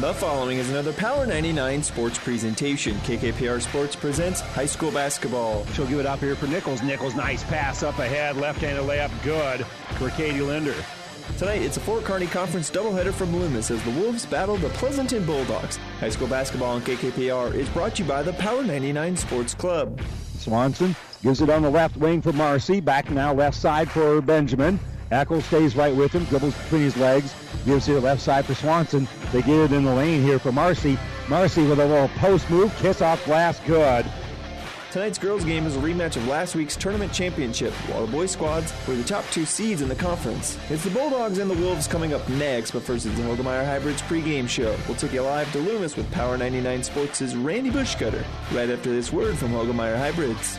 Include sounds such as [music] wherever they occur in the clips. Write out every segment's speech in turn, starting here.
The following is another Power 99 sports presentation. KKPR Sports presents high school basketball. She'll give it up here for Nichols. Nichols, nice pass up ahead. Left handed layup, good for Katie Linder. Tonight, it's a Fort Kearny Conference doubleheader from Loomis as the Wolves battle the Pleasanton Bulldogs. High school basketball on KKPR is brought to you by the Power 99 Sports Club. Swanson gives it on the left wing for Marcy. Back now left side for Benjamin. Eckel stays right with him, dribbles between his legs, gives here left side for Swanson. They get it in the lane here for Marcy. Marcy with a little post move, kiss off glass, good. Tonight's girls' game is a rematch of last week's tournament championship, while the boys' squads were the top two seeds in the conference. It's the Bulldogs and the Wolves coming up next, but first it's the Hoegemeyer Hybrids pregame show. We'll take you live to Loomis with Power 99 Sports' Randy Bushcutter, right after this word from Hoegemeyer Hybrids.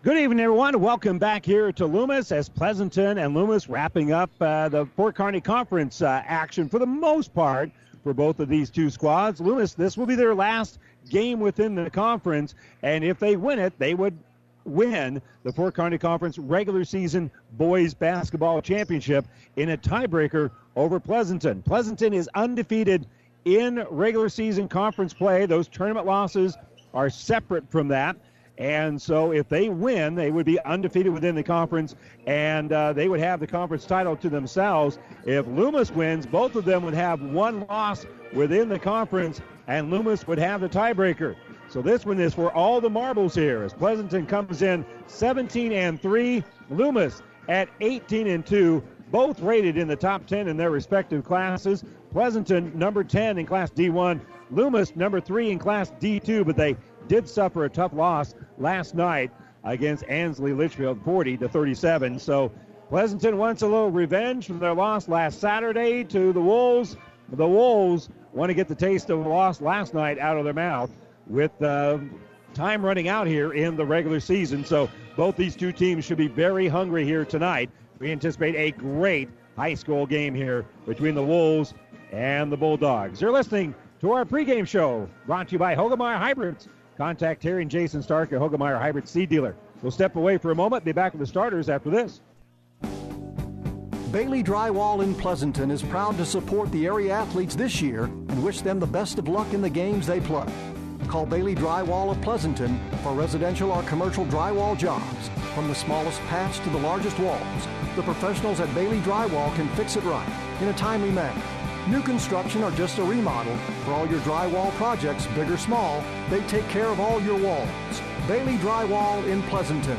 Good evening, everyone. Welcome back here to Loomis as Pleasanton and Loomis wrapping up uh, the Fort Kearny Conference uh, action for the most part for both of these two squads. Loomis, this will be their last game within the conference, and if they win it, they would win the Fort Kearny Conference regular season boys basketball championship in a tiebreaker over Pleasanton. Pleasanton is undefeated in regular season conference play. Those tournament losses are separate from that. And so if they win, they would be undefeated within the conference and uh, they would have the conference title to themselves. If Loomis wins, both of them would have one loss within the conference and Loomis would have the tiebreaker. So this one is for all the marbles here as Pleasanton comes in 17 and 3, Loomis at 18 and 2, both rated in the top 10 in their respective classes. Pleasanton number 10 in class D1, Loomis number 3 in class D2, but they did suffer a tough loss last night against Ansley Litchfield, 40 to 37. So Pleasanton wants a little revenge from their loss last Saturday to the Wolves. The Wolves want to get the taste of the loss last night out of their mouth with uh, time running out here in the regular season. So both these two teams should be very hungry here tonight. We anticipate a great high school game here between the Wolves and the Bulldogs. You're listening to our pregame show brought to you by Hoegemeyer Hybrids. Contact Terry and Jason Stark at Hoegemeyer Hybrid Seed Dealer. We'll step away for a moment, be back with the starters after this. Bailey Drywall in Pleasanton is proud to support the area athletes this year and wish them the best of luck in the games they play. Call Bailey Drywall of Pleasanton for residential or commercial drywall jobs. From the smallest patch to the largest walls, the professionals at Bailey Drywall can fix it right in a timely manner. New construction or just a remodel, for all your drywall projects, big or small, they take care of all your walls. Bailey Drywall in Pleasanton.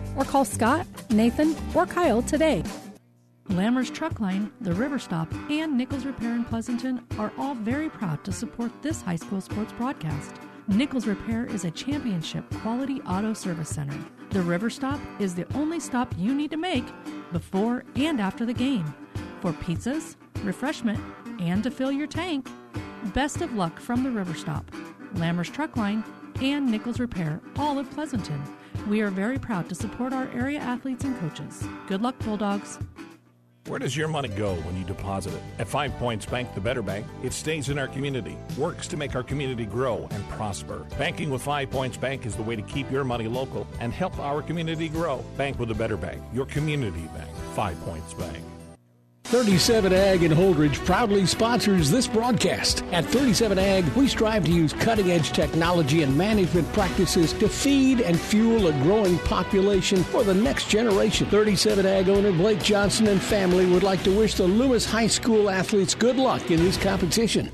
or call Scott, Nathan, or Kyle today. Lammer's Truck Line, the River Stop, and Nichols Repair in Pleasanton are all very proud to support this high school sports broadcast. Nichols Repair is a championship quality auto service center. The River Stop is the only stop you need to make before and after the game for pizzas, refreshment, and to fill your tank. Best of luck from the River Stop, Lammer's Truck Line, and Nichols Repair, all of Pleasanton. We are very proud to support our area athletes and coaches. Good luck, Bulldogs. Where does your money go when you deposit it? At Five Points Bank, the better bank, it stays in our community, works to make our community grow and prosper. Banking with Five Points Bank is the way to keep your money local and help our community grow. Bank with a better bank, your community bank, Five Points Bank. 37 Ag in Holdrege proudly sponsors this broadcast. At 37 Ag, we strive to use cutting edge technology and management practices to feed and fuel a growing population for the next generation. 37 Ag owner Blake Johnson and family would like to wish the Loomis High School athletes good luck in this competition.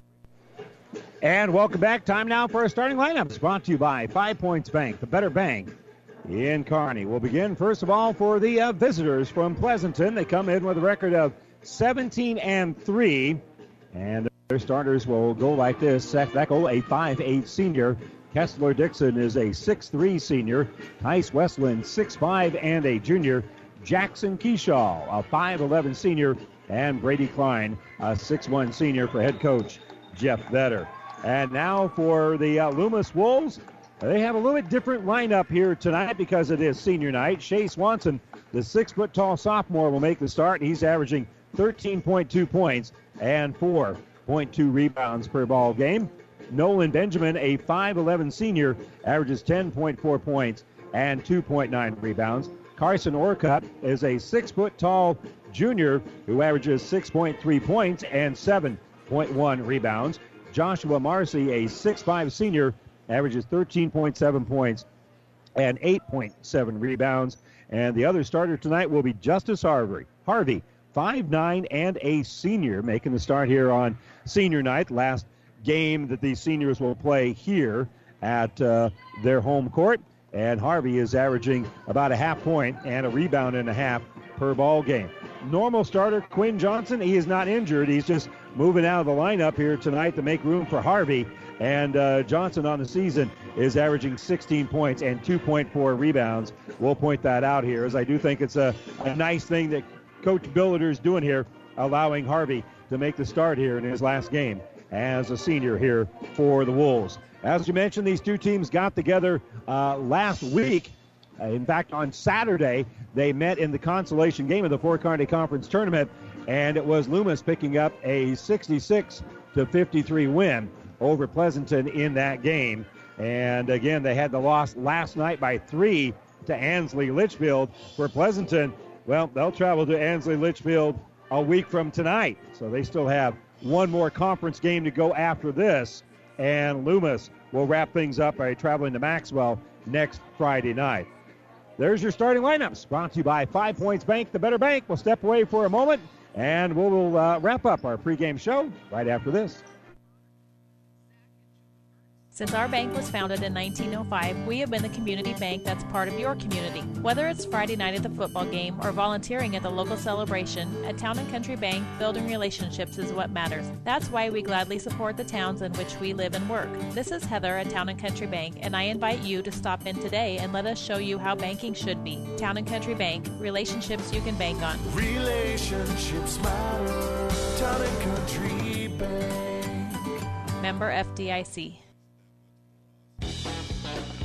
And welcome back. Time now for our starting lineups brought to you by Five Points Bank, the better bank in Kearney. We'll begin, first of all, for the uh, visitors from Pleasanton. They come in with a record of 17 and 3. And their starters will go like this. Seth Eckel, a 5'8 senior. Kessler Dixon is a 6'3 senior. Tice Westland, 6'5 and a junior. Jackson Keyshaw, a 5'11 senior. And Brady Klein, a 6'1 senior for head coach Jeff Vetter. And now for the uh, Loomis Wolves. They have a little bit different lineup here tonight because it is senior night. Shea Swanson, the six foot tall sophomore, will make the start. He's averaging 13.2 points and 4.2 rebounds per ball game. Nolan Benjamin, a 5'11 senior, averages 10.4 points and 2.9 rebounds. Carson Orcutt is a six foot tall junior who averages 6.3 points and 7.1 rebounds. Joshua Marcy, a 6'5 senior, averages 13.7 points and 8.7 rebounds. And the other starter tonight will be Justice Harvey. Harvey, 5'9 and a senior, making the start here on senior night. Last game that these seniors will play here at uh, their home court. And Harvey is averaging about a half point and a rebound and a half per ball game. Normal starter Quinn Johnson, he is not injured. He's just moving out of the lineup here tonight to make room for Harvey. And uh, Johnson on the season is averaging 16 points and 2.4 rebounds. We'll point that out here, as I do think it's a, a nice thing that Coach Billiter is doing here, allowing Harvey to make the start here in his last game as a senior here for the Wolves. As you mentioned, these two teams got together uh, last week. Uh, in fact, on Saturday, they met in the consolation game of the Fort Kearny Conference Tournament, and it was Loomis picking up a 66 to 53 win over Pleasanton in that game. And again, they had the loss last night by three to Ansley Litchfield. For Pleasanton, well, they'll travel to Ansley Litchfield a week from tonight. So they still have one more conference game to go after this. And Loomis will wrap things up by traveling to Maxwell next Friday night. There's your starting lineups brought to you by Five Points Bank, the better bank. We'll step away for a moment and we'll uh, wrap up our pregame show right after this. Since our bank was founded in 1905, we have been the community bank that's part of your community. Whether it's Friday night at the football game or volunteering at the local celebration, at Town and Country Bank, building relationships is what matters. That's why we gladly support the towns in which we live and work. This is Heather at Town and Country Bank, and I invite you to stop in today and let us show you how banking should be. Town and Country Bank, relationships you can bank on. Relationships matter. Town and Country Bank. Member FDIC.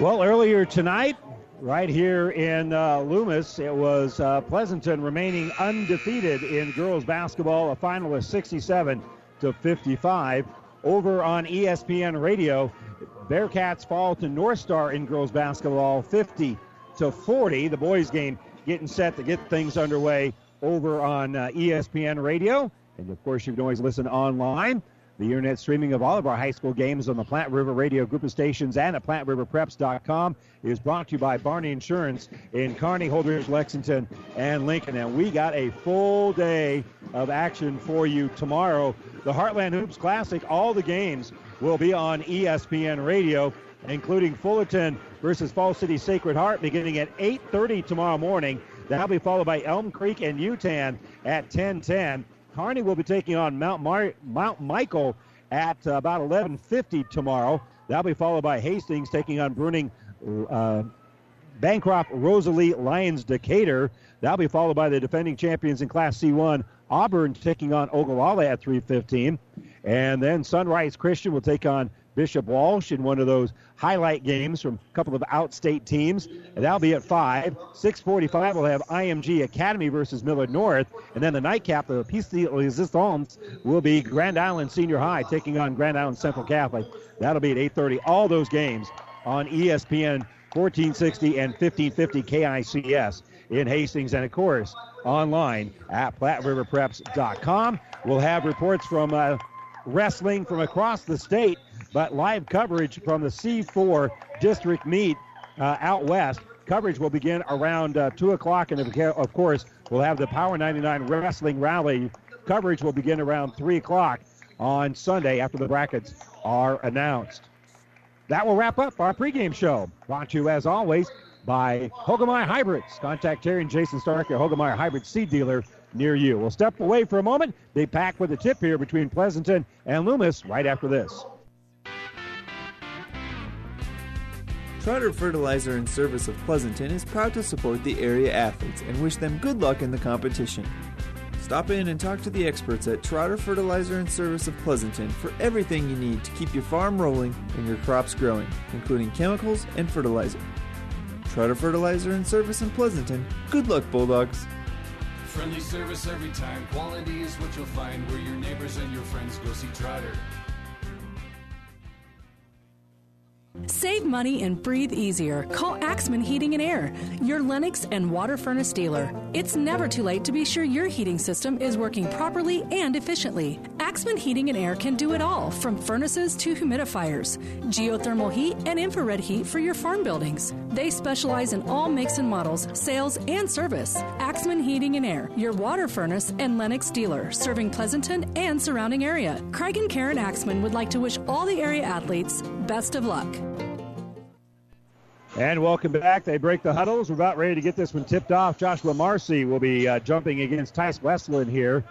Well, earlier tonight, right here in uh, Loomis, it was uh, Pleasanton remaining undefeated in girls basketball, a final of 67 to 55. Over on ESPN Radio, Bearcats fall to North Star in girls basketball, 50 to 40. The boys game getting set to get things underway over on uh, ESPN Radio, and of course you can always listen online. The internet streaming of all of our high school games on the Platte River Radio Group of Stations and at PlatteRiverPreps.com is brought to you by Barney Insurance in Kearney, Holdrege, Lexington, and Lincoln. And we got a full day of action for you tomorrow. The Heartland Hoops Classic, all the games will be on ESPN Radio, including Fullerton versus Falls City Sacred Heart beginning at 8.30 tomorrow morning. That'll be followed by Elm Creek and Yutan at 10:10. Kearney will be taking on Mount, Mar- Mount Michael at uh, about 11:50 tomorrow. That'll be followed by Hastings taking on Bruning uh, Bancroft Rosalie Lyons Decatur. That'll be followed by the defending champions in Class C1 Auburn taking on Ogallala at 3:15, and then Sunrise Christian will take on Bishop Walsh in one of those highlight games from a couple of outstate teams. And that'll be at 5. 645 we'll have IMG Academy versus Millard North. And then the nightcap, the Piece de Resistance, will be Grand Island Senior High taking on Grand Island Central Catholic. That'll be at 8.30. All those games on ESPN 1460 and 1550 KICS in Hastings. And, of course, online at PlatteRiverPreps.com. We'll have reports from uh, wrestling from across the state but live coverage from the C4 district meet uh, out west. Coverage will begin around uh, 2 o'clock, and of course, we'll have the Power 99 Wrestling Rally. Coverage will begin around 3 o'clock on Sunday after the brackets are announced. That will wrap up our pregame show. Brought to you, as always, by Hoegemeyer Hybrids. Contact Terry and Jason Stark, your Hoegemeyer Hybrid seed dealer near you. We'll step away for a moment. They pack with a tip here between Pleasanton and Loomis right after this. Trotter Fertilizer and Service of Pleasanton is proud to support the area athletes and wish them good luck in the competition. Stop in and talk to the experts at Trotter Fertilizer and Service of Pleasanton for everything you need to keep your farm rolling and your crops growing, including chemicals and fertilizer. Trotter Fertilizer and Service in Pleasanton. Good luck, Bulldogs. Friendly service every time. Quality is what you'll find where your neighbors and your friends go see Trotter. Save money and breathe easier. Call Axman Heating and Air, your Lennox and water furnace dealer. It's never too late to be sure your heating system is working properly and efficiently. Axman Heating and Air can do it all, from furnaces to humidifiers, geothermal heat, and infrared heat for your farm buildings. They specialize in all makes and models, sales, and service. Axman Heating and Air, your water furnace and Lennox dealer, serving Pleasanton and surrounding area. Craig and Karen Axman would like to wish all the area athletes best of luck. And welcome back. They break the huddles. We're about ready to get this one tipped off. Joshua Marcy will be uh, jumping against Tice Westland here.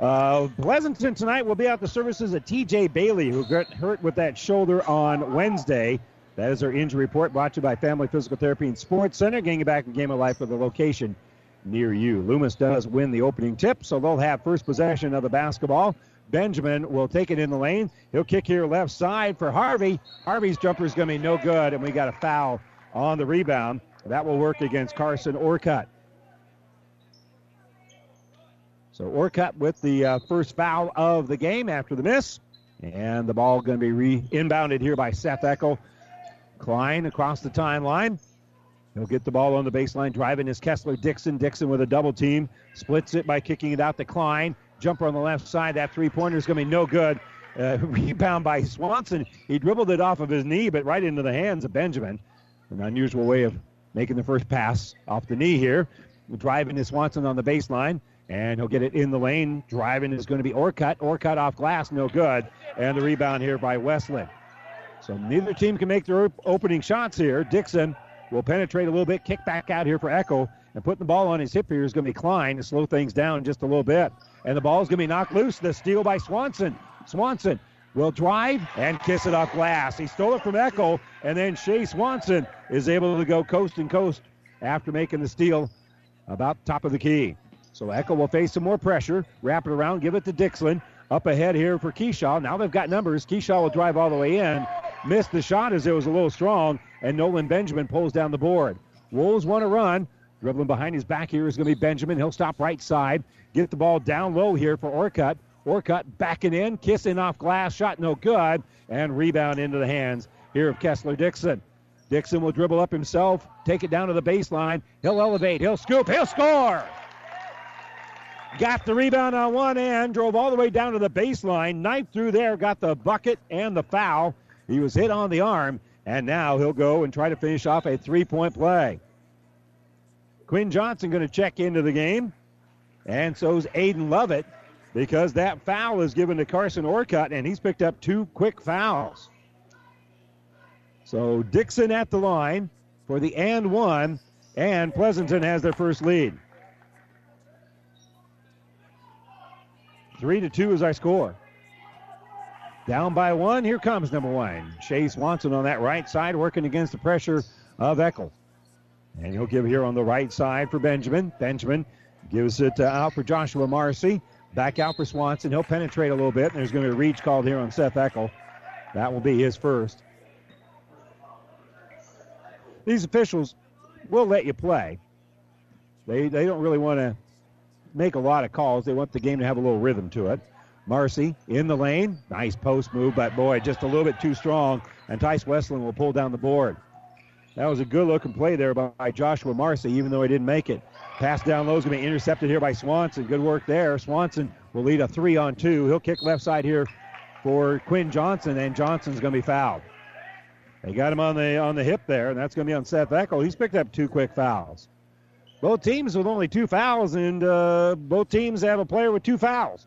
Uh, Pleasanton tonight will be out the services of T.J. Bailey, who got hurt with that shoulder on Wednesday. That is our injury report brought to you by Family Physical Therapy and Sports Center. Getting back in Game of Life with a location near you. Loomis does win the opening tip, so they'll have first possession of the basketball. Benjamin will take it in the lane. He'll kick here left side for Harvey. Harvey's jumper is going to be no good, and we got a foul on the rebound. That will work against Carson Orcutt. So Orcutt with the uh, first foul of the game after the miss. And the ball going to be re- inbounded here by Seth Eckel. Klein across the timeline. He'll get the ball on the baseline. Driving is Kessler Dixon. Dixon with a double team. Splits it by kicking it out to Klein. Jumper on the left side. That three pointer is going to be no good. Uh, [laughs] rebound by Swanson. He dribbled it off of his knee, but right into the hands of Benjamin. An unusual way of making the first pass off the knee here. Driving is Swanson on the baseline, and he'll get it in the lane. Driving is going to be Orcutt. Orcutt off glass, no good. And the rebound here by Westland. So neither team can make their opening shots here. Dixon will penetrate a little bit, kick back out here for Eckel, and putting the ball on his hip here is going to be Klein to slow things down just a little bit. And the ball is going to be knocked loose. The steal by Swanson. Swanson will drive and kiss it off glass. He stole it from Eckel, and then Shea Swanson is able to go coast and coast after making the steal about top of the key. So Eckel will face some more pressure, wrap it around, give it to Dixon. Up ahead here for Keyshaw. Now they've got numbers. Keyshaw will drive all the way in. Missed the shot as it was a little strong, and Nolan Benjamin pulls down the board. Wolves want to run. Dribbling behind his back here is going to be Benjamin. He'll stop right side. Get the ball down low here for Orcutt. Orcutt backing in, kissing off glass, shot no good, and rebound into the hands here of Kessler Dixon. Dixon will dribble up himself, take it down to the baseline. He'll elevate, he'll scoop, he'll score. got the rebound on one end, drove all the way down to the baseline, knifed through there, got the bucket and the foul. He was hit on the arm, and now he'll go and try to finish off a three point play. Quinn Johnson going to check into the game, and so's Aiden Lovett because that foul is given to Carson Orcutt, and he's picked up two quick fouls. So Dixon at the line for the and one, and Pleasanton has their first lead. Three to two is our score. Down by one. Here comes number one. Chase Swanson on that right side, working against the pressure of Eckel. And he'll give here on the right side for Benjamin. Benjamin gives it uh, out for Joshua Marcy. Back out for Swanson. He'll penetrate a little bit. And there's going to be a reach called here on Seth Eckel. That will be his first. These officials will let you play. They, they don't really want to make a lot of calls. They want the game to have a little rhythm to it. Marcy in the lane. Nice post move, but boy, just a little bit too strong. And Tice Westland will pull down the board. That was a good looking play there by Joshua Marcy, even though he didn't make it. Pass down low is going to be intercepted here by Swanson. Good work there. Swanson will lead a three on two. He'll kick left side here for Quinn Johnson, and Johnson's going to be fouled. They got him on the on the hip there, and that's going to be on Seth Eckel. He's picked up two quick fouls. Both teams with only two fouls, and uh, both teams have a player with two fouls.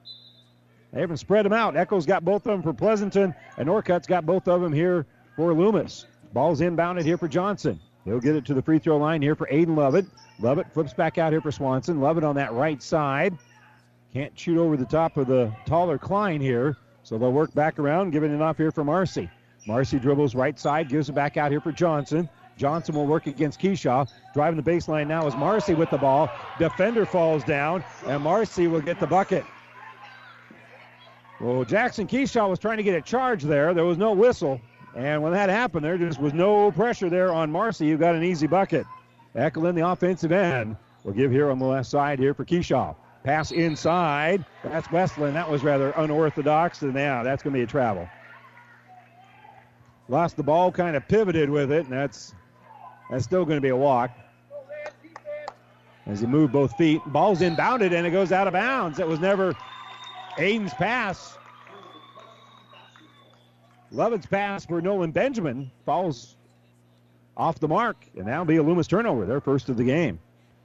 They haven't spread them out. Eckel's got both of them for Pleasanton, and Orcutt's got both of them here for Loomis. Ball's inbounded here for Johnson. He'll get it to the free throw line here for Aiden Lovett. Lovett flips back out here for Swanson. Lovett on that right side. Can't shoot over the top of the taller Klein here, so they'll work back around, giving it off here for Marcy. Marcy dribbles right side, gives it back out here for Johnson. Johnson will work against Keyshaw. Driving the baseline now is Marcy with the ball. Defender falls down, and Marcy will get the bucket. Well, Jackson Keyshaw was trying to get a charge there. There was no whistle. And when that happened, there just was no pressure there on Marcy. You got an easy bucket. Eckel in the offensive end. We'll give here on the left side here for Keyshaw. Pass inside. That's Westland. That was rather unorthodox. And now that's going to be a travel. Lost the ball, kind of pivoted with it, and that's that's still going to be a walk. As he moved both feet, ball's inbounded and it goes out of bounds. It was never Aiden's pass. Lovett's pass for Nolan Benjamin falls off the mark, and that'll be a Loomis turnover, their first of the game.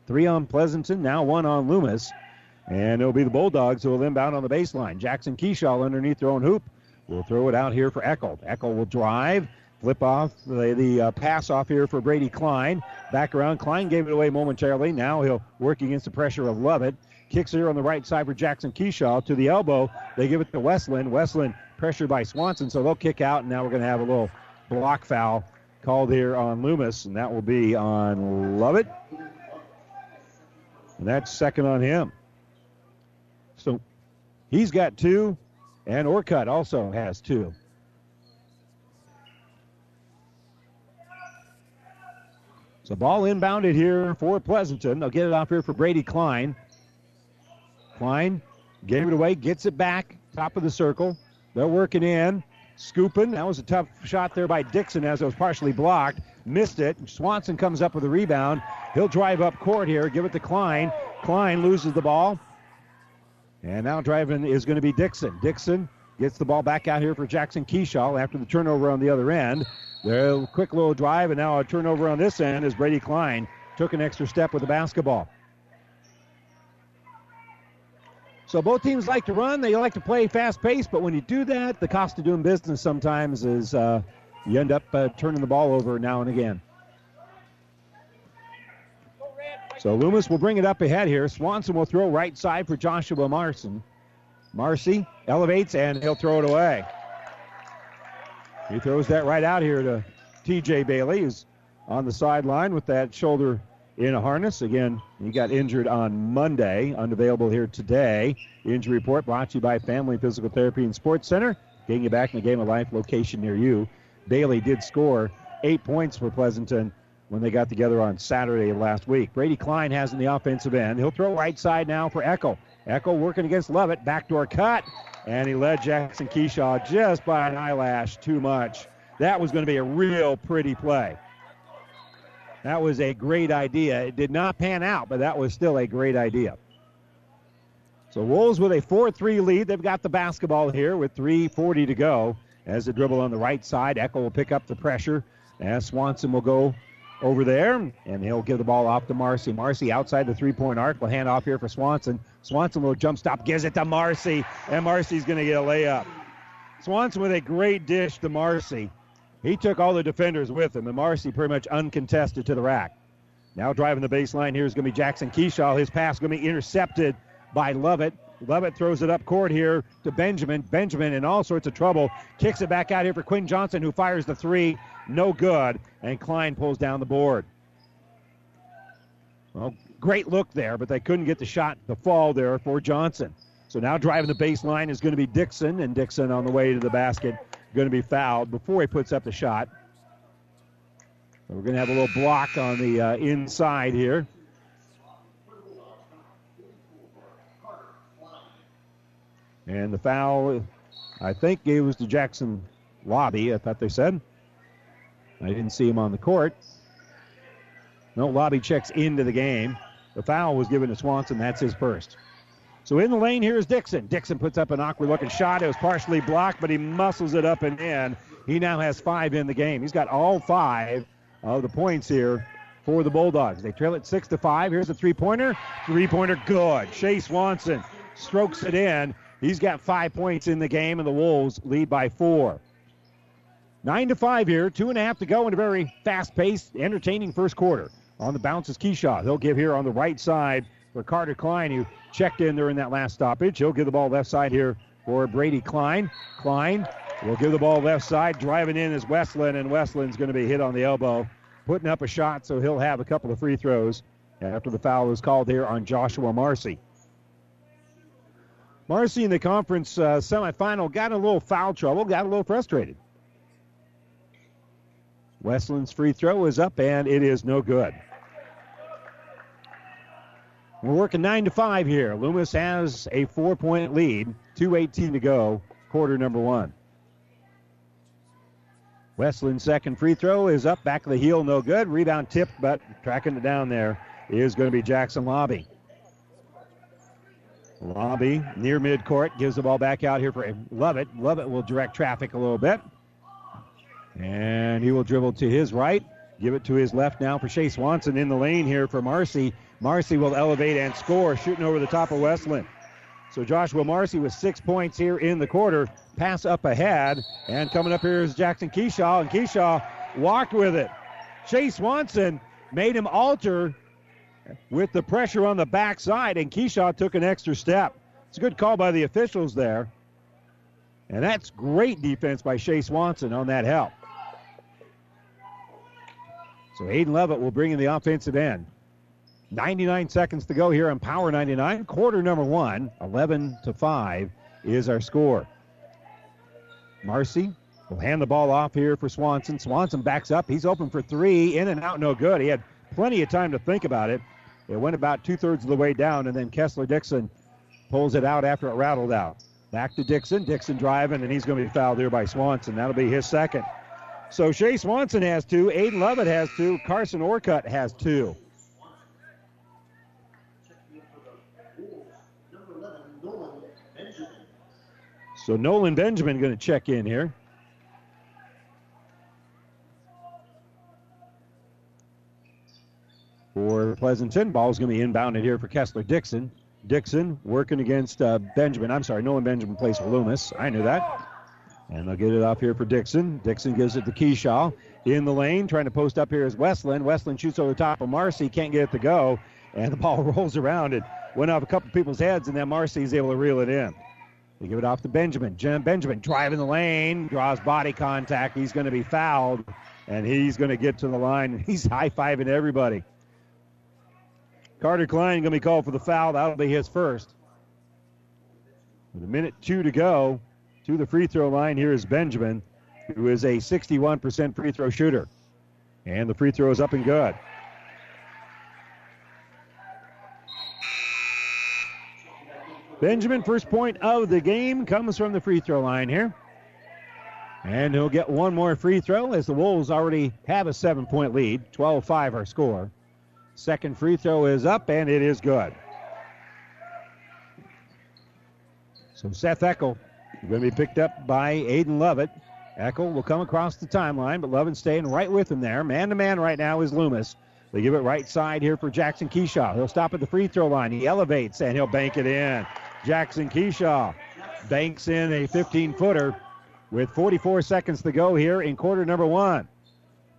Three on Pleasanton, now one on Loomis. And it'll be the Bulldogs who will inbound on the baseline. Jackson Keyshaw underneath their own hoop will throw it out here for Eckel. Eckel will drive, flip off the, the uh, pass off here for Brady Klein. Back around. Klein gave it away momentarily. Now he'll work against the pressure of Lovett. Kicks here on the right side for Jackson Keyshaw to the elbow. They give it to Westland. Westland pressured by Swanson, so they'll kick out, and now we're going to have a little block foul called here on Loomis, and that will be on Lovett. And that's second on him. So he's got two, and Orcutt also has two. So ball inbounded here for Pleasanton. They'll get it off here for Brady Klein. Klein gave it away, gets it back, top of the circle. They're working in. Scooping. That was a tough shot there by Dixon as it was partially blocked. Missed it. Swanson comes up with a rebound. He'll drive up court here, give it to Klein. Klein loses the ball. And now driving is going to be Dixon. Dixon gets the ball back out here for Jackson Keyshaw after the turnover on the other end. There, quick little drive, and now a turnover on this end as Brady Klein took an extra step with the basketball. So both teams like to run. They like to play fast paced, but when you do that, the cost of doing business sometimes is uh, you end up uh, turning the ball over now and again. So Loomis will bring it up ahead here. Swanson will throw right side for Joshua Marson. Marcy elevates and he'll throw it away. He throws that right out here to TJ Bailey, who's on the sideline with that shoulder in a harness. Again, he got injured on Monday, unavailable here today. Injury report brought to you by Family Physical Therapy and Sports Center, getting you back in the game of life location near you. Bailey did score eight points for Pleasanton when they got together on Saturday last week. Brady Klein has in the offensive end. He'll throw right side now for Eckel. Eckel working against Lovett. Backdoor cut. And he led Jackson Keyshaw just by an eyelash too much. That was going to be a real pretty play. That was a great idea. It did not pan out, but that was still a great idea. So Wolves with a 4-3 lead. They've got the basketball here with 3:40 to go. As the dribble on the right side, Eckel will pick up the pressure. As Swanson will go over there, and he'll give the ball off to Marcy. Marcy outside the three-point arc will hand off here for Swanson. Swanson will jump stop, gives it to Marcy, and Marcy's going to get a layup. Swanson with a great dish to Marcy. He took all the defenders with him, and Marcy pretty much uncontested to the rack. Now driving the baseline here is going to be Jackson Keyshaw. His pass going to be intercepted by Lovett. Lovett throws it up court here to Benjamin. Benjamin in all sorts of trouble. Kicks it back out here for Quinn Johnson, who fires the three. No good. And Klein pulls down the board. Well, great look there, but they couldn't get the shot the fall there for Johnson. So now driving the baseline is going to be Dixon, and Dixon on the way to the basket going to be fouled before he puts up the shot. We're going to have a little block on the uh, inside here. And the foul, I think, gave us to Jackson Lobby, I thought they said. I didn't see him on the court. No, Lobby checks into the game. The foul was given to Swanson. That's his first. So in the lane here is Dixon. Dixon puts up an awkward looking shot. It was partially blocked, but he muscles it up and in. He now has five in the game. He's got all five of the points here for the Bulldogs. They trail it six to five. Here's a three pointer. Three pointer good. Chase Swanson strokes it in. He's got five points in the game, and the Wolves lead by four. Nine to five here, two and a half to go in a very fast-paced, entertaining first quarter. On the bounce is Keyshaw. He'll give here on the right side for Carter Klein, who checked in during that last stoppage. He'll give the ball left side here for Brady Klein. Klein will give the ball left side. Driving in is Westland, and Westland's going to be hit on the elbow, putting up a shot, so he'll have a couple of free throws after the foul is called here on Joshua Marcy. Marcy in the conference uh, semifinal got a little foul trouble, got a little frustrated. Westland's free throw is up, and it is no good. We're working 9 to 5 here. Loomis has a four point lead, 2.18 to go, quarter number one. Westland's second free throw is up, back of the heel, no good. Rebound tipped, but tracking it down there is going to be Jackson Lobby. Lobby near midcourt gives the ball back out here for Lovett. Lovett will direct traffic a little bit. And he will dribble to his right, give it to his left now for Shea Swanson in the lane here for Marcy. Marcy will elevate and score, shooting over the top of Westland. So Joshua Marcy with six points here in the quarter. Pass up ahead. And coming up here is Jackson Keyshaw. And Keyshaw walked with it. Chase Swanson made him alter with the pressure on the backside, and Keyshaw took an extra step. It's a good call by the officials there. And that's great defense by Chase Swanson on that help. So Hayden Lovett will bring in the offensive end. 99 seconds to go here on Power 99. Quarter number one, 11 to 5 is our score. Marcy will hand the ball off here for Swanson. Swanson backs up. He's open for three. In and out, no good. He had plenty of time to think about it. It went about two thirds of the way down, and then Kessler Dixon pulls it out after it rattled out. Back to Dixon. Dixon driving, and he's going to be fouled here by Swanson. That'll be his second. So Shea Swanson has two. Aiden Lovett has two. Carson Orcutt has two. So Nolan Benjamin going to check in here. For Pleasanton, ball is going to be inbounded here for Kessler Dixon. Dixon working against uh, Benjamin. I'm sorry, Nolan Benjamin plays for Loomis. I knew that. And they'll get it off here for Dixon. Dixon gives it to Keyshaw in the lane, trying to post up here is Westland. Westland shoots over the top of Marcy, can't get it to go, and the ball [laughs] rolls around. It went off a couple people's heads, and then Marcy is able to reel it in. They give it off to Benjamin. Jim Benjamin driving the lane, draws body contact. He's going to be fouled, and he's going to get to the line. [laughs] He's high fiving everybody. Carter Klein going to be called for the foul. That'll be his first. With a minute two to go to the free throw line, here is Benjamin, who is a 61% free throw shooter. And the free throw is up and good. Benjamin, first point of the game, comes from the free throw line here. And he'll get one more free throw as the Wolves already have a seven point lead. 12 5 our score. Second free throw is up, and it is good. So Seth Eckel going to be picked up by Aiden Lovett. Eckel will come across the timeline, but Lovett staying right with him there. Man to man right now is Loomis. They give it right side here for Jackson Keyshaw. He'll stop at the free throw line. He elevates and he'll bank it in. Jackson Keyshaw banks in a 15 footer with 44 seconds to go here in quarter number one.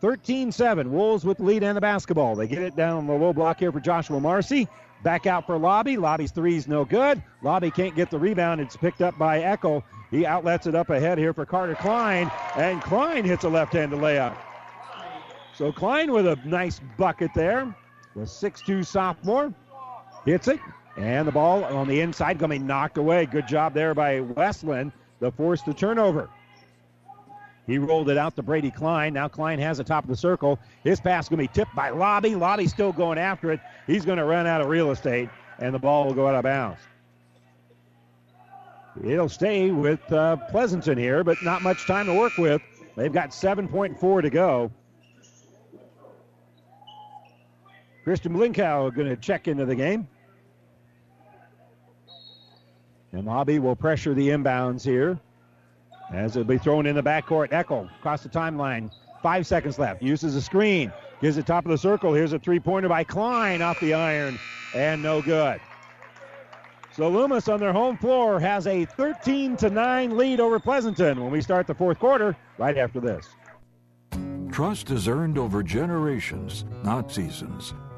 13 7. Wolves with the lead and the basketball. They get it down on the low block here for Joshua Marcy. Back out for Lobby. Lobby's three is no good. Lobby can't get the rebound. It's picked up by Eckel. He outlets it up ahead here for Carter Klein, and Klein hits a left-handed layup. So Klein with a nice bucket there. The 6'2 sophomore hits it, and the ball on the inside going to be knocked away. Good job there by Westland to force the turnover. He rolled it out to Brady Klein. Now Klein has the top of the circle. His pass going to be tipped by Lobby. Lobby still going after it. He's going to run out of real estate, and the ball will go out of bounds. It'll stay with uh, Pleasanton here, but not much time to work with. They've got 7.4 to go. Christian Blinkow going to check into the game. And Lobby will pressure the inbounds here as it'll be thrown in the backcourt. Eckel across the timeline. Five seconds left. Uses a screen. Gives it top of the circle. Here's a three pointer by Klein off the iron. And no good. So Loomis on their home floor has a 13 to 9 lead over Pleasanton when we start the fourth quarter right after this. Trust is earned over generations, not seasons.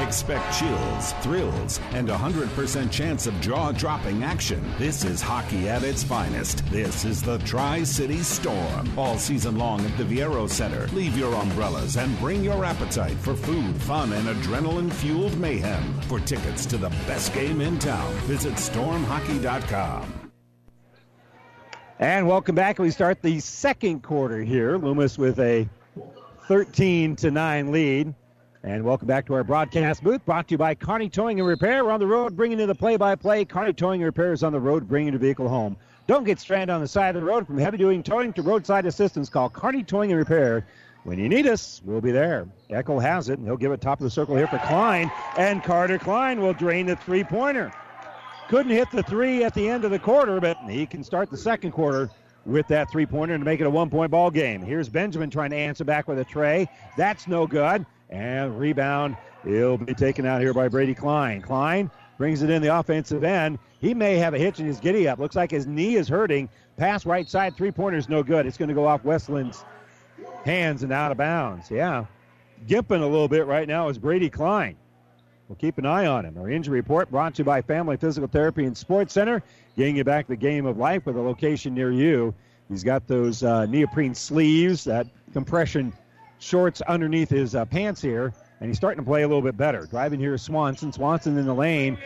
Expect chills, thrills, and a 100% chance of jaw dropping action. This is hockey at its finest. This is the Tri City Storm. All season long at the Viaero Center. Leave your umbrellas and bring your appetite for food, fun, and adrenaline fueled mayhem. For tickets to the best game in town, visit stormhockey.com. And welcome back. We start the second quarter here. Loomis with a 13 to 9 lead. And welcome back to our broadcast booth, brought to you by Carney Towing and Repair. We're on the road bringing you the play-by-play. Carney Towing and Repair is on the road bringing your vehicle home. Don't get stranded on the side of the road. From heavy-duty towing to roadside assistance, call Carney Towing and Repair. When you need us, we'll be there. Eckel has it, and he'll give it top of the circle here for Klein. And Carter Klein will drain the three-pointer. Couldn't hit the three at the end of the quarter, but he can start the second quarter with that three-pointer to make it a one-point ball game. Here's Benjamin trying to answer back with a tray. That's no good. And rebound, he'll be taken out here by Brady Klein. Klein brings it in the offensive end. He may have a hitch in his giddy up. Looks like his knee is hurting. Pass right side, three pointers, no good. It's going to go off Westland's hands and out of bounds. Yeah. Gimping a little bit right now is Brady Klein. We'll keep an eye on him. Our injury report brought to you by Family Physical Therapy and Sports Center, getting you back the game of life with a location near you. He's got those uh, neoprene sleeves, that compression shorts underneath his uh, pants here, and he's starting to play a little bit better. Driving here is Swanson. Swanson in the lane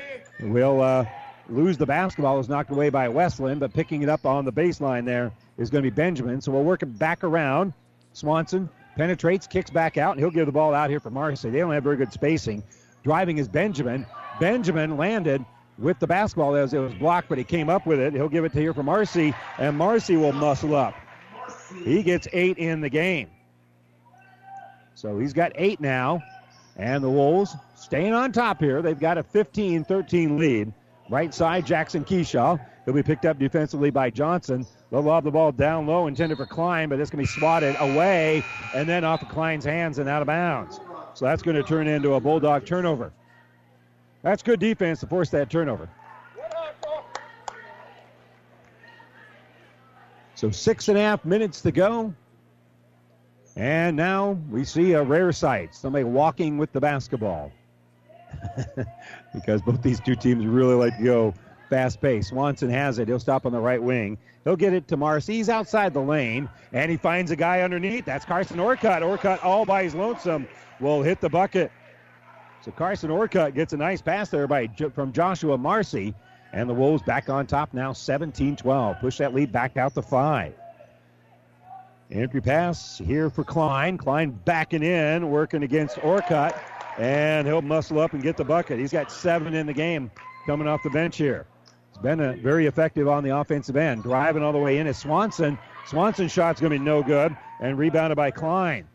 will uh, lose the basketball. is knocked away by Westland, but picking it up on the baseline there is going to be Benjamin. So we'll work it back around. Swanson penetrates, kicks back out, and he'll give the ball out here for Marcy. They don't have very good spacing. Driving is Benjamin. Benjamin landed with the basketball as it was blocked, but he came up with it. He'll give it to here for Marcy, and Marcy will muscle up. He gets eight in the game. So he's got eight now. And the Wolves staying on top here. They've got a 15 13 lead. Right side, Jackson Keyshaw. He'll be picked up defensively by Johnson. They'll lob the ball down low, intended for Klein, but it's going to be swatted away and then off of Klein's hands and out of bounds. So that's going to turn into a Bulldog turnover. That's good defense to force that turnover. So six and a half minutes to go. And now we see a rare sight somebody walking with the basketball. [laughs] because both these two teams really like to go fast pace. Swanson has it. He'll stop on the right wing. He'll get it to Marcy. He's outside the lane, and he finds a guy underneath. That's Carson Orcutt. Orcutt all by his lonesome will hit the bucket. So Carson Orcutt gets a nice pass there by from Joshua Marcy, and the Wolves back on top now 17-12. Push that lead back out to five. Entry pass here for Klein. Klein backing in, working against Orcutt, and he'll muscle up and get the bucket. He's got seven in the game coming off the bench here. He's been a, very effective on the offensive end. Driving all the way in is Swanson. Swanson's shot's going to be no good, and rebounded by Klein.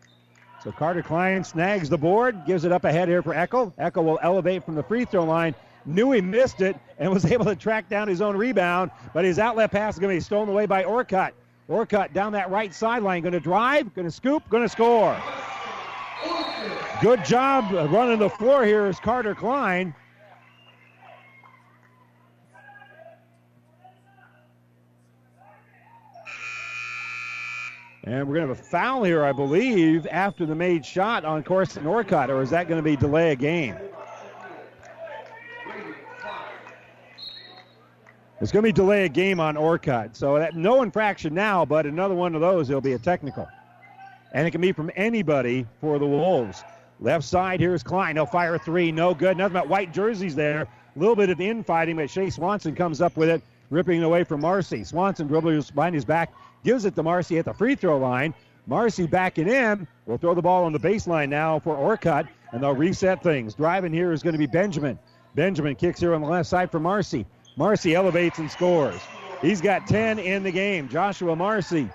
So Carter Klein snags the board, gives it up ahead here for Eckel. Eckel will elevate from the free throw line. Knew he missed it and was [laughs] able to track down his own rebound, but his outlet pass is going to be stolen away by Orcutt. Orcutt down that right sideline, going to drive, going to scoop, going to score. Good job running the floor here is Carter Klein. And we're going to have a foul here, I believe, after the made shot on Carson Orcutt, or is that going to be delay a game? It's going to be delay a game on Orcutt. So that no infraction now, but another one of those, it'll be a technical. And it can be from anybody for the Wolves. Left side, here's Klein. He'll fire three. No good. Nothing but white jerseys there. A little bit of infighting, but Shea Swanson comes up with it, ripping it away from Marcy. Swanson dribbles behind his back, gives it to Marcy at the free throw line. Marcy backing in. We'll throw the ball on the baseline now for Orcutt, and they'll reset things. Driving here is going to be Benjamin. Benjamin kicks here on the left side for Marcy. Marcy elevates and scores. He's got 10 in the game. Joshua Marcy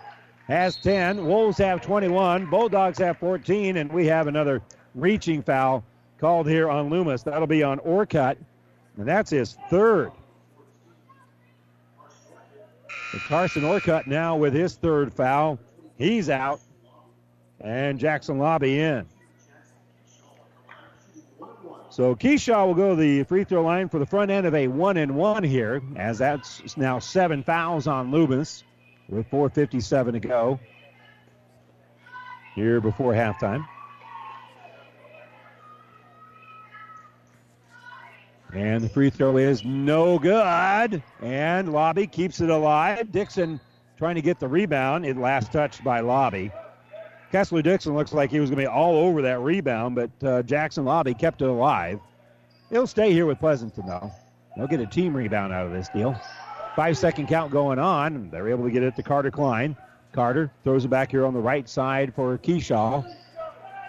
has 10. Wolves have 21. Bulldogs have 14, and we have another reaching foul called here on Loomis. That'll be on Orcutt, and that's his third. Carson Orcutt now with his third foul. He's out. And Jackson Lobby in. So Keyshaw will go to the free throw line for the front end of a one and one here, as that's now seven fouls on Loomis with 4.57 to go here before halftime. And the free throw is no good. And Lobby keeps it alive. Dixon trying to get the rebound. It last touched by Lobby. Kessler Dixon looks like he was going to be all over that rebound, but uh, Jackson Lobby kept it alive. He'll stay here with Pleasanton, though. They'll get a team rebound out of this deal. Five second count going on. They're able to get it to Carter Klein. Carter throws it back here on the right side for Keyshaw.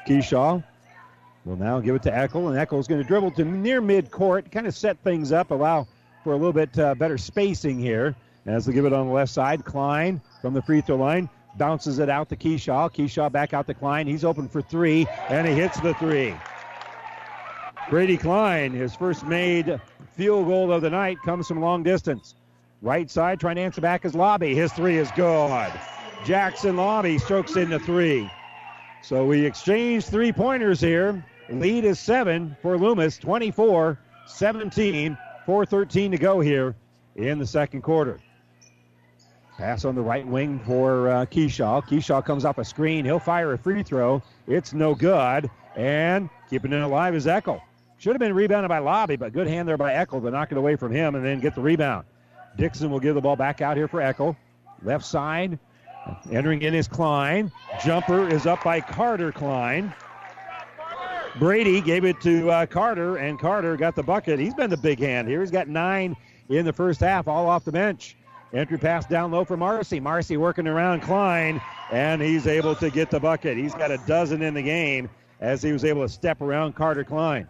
Keyshaw will now give it to Eckel, and Eckel's going to dribble to near midcourt, kind of set things up, allow for a little bit uh, better spacing here. As they give it on the left side, Klein from the free throw line bounces it out to Keyshaw. Keyshaw back out to Klein. He's open for three, and he hits the three. Brady Klein, his first made field goal of the night, comes from long distance. Right side, trying to answer back his Lobby. His three is good. Jackson Lobby strokes in the three. So we exchange three pointers here. Lead is seven for Loomis, 24 17, 4.13 to go here in the second quarter. Pass on the right wing for uh, Keyshaw. Keyshaw comes off a screen. He'll fire a free throw. It's no good. And keeping it alive is Eckel. Should have been rebounded by Lobby, but good hand there by Eckel to knock it away from him and then get the rebound. Dixon will give the ball back out here for Eckel. Left side. Entering in is Klein. Jumper is up by Carter Klein. Brady gave it to uh, Carter, and Carter got the bucket. He's been the big hand here. He's got nine in the first half, all off the bench. Entry pass down low for Marcy. Marcy working around Klein, and he's able to get the bucket. He's got a dozen in the game as he was able to step around Carter Klein.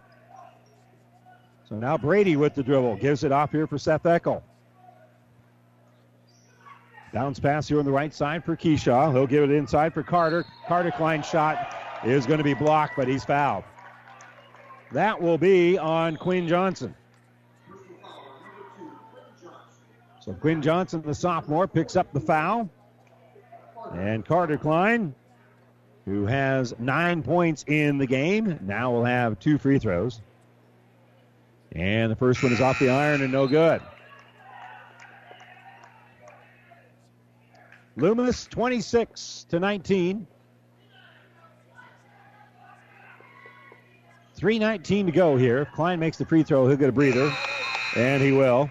So now Brady with the dribble. Gives it off here for Seth Eckel. Bounce pass here on the right side for Keyshaw. He'll give it inside for Carter. Carter Klein shot is going to be blocked, but he's fouled. That will be on Quinn Johnson. So Quinn Johnson, the sophomore, picks up the foul. And Carter Klein, who has nine points in the game, now will have two free throws. And the first one is off the iron and no good. Loomis 26 to 19. 3.19 to go here. If Klein makes the free throw, he'll get a breather, and he will.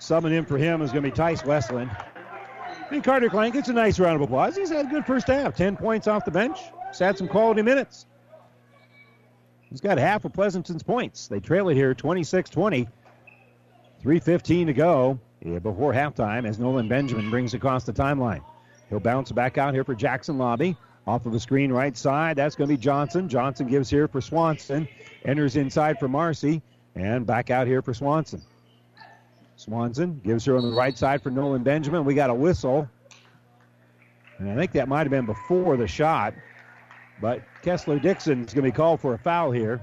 Subbing in for him is going to be Tice Westland. And Carter Klein gets a nice round of applause. He's had a good first half. 10 points off the bench. He's had some quality minutes. He's got half of Pleasanton's points. They trail it here 26 20. 3.15 to go before halftime as Nolan Benjamin brings across the timeline. He'll bounce back out here for Jackson Lobby. Off of the screen right side, that's going to be Johnson. Johnson gives here for Swanson. Enters inside for Marcy. And back out here for Swanson. Swanson gives her on the right side for Nolan Benjamin. We got a whistle. And I think that might have been before the shot. But Kessler Dixon is going to be called for a foul here.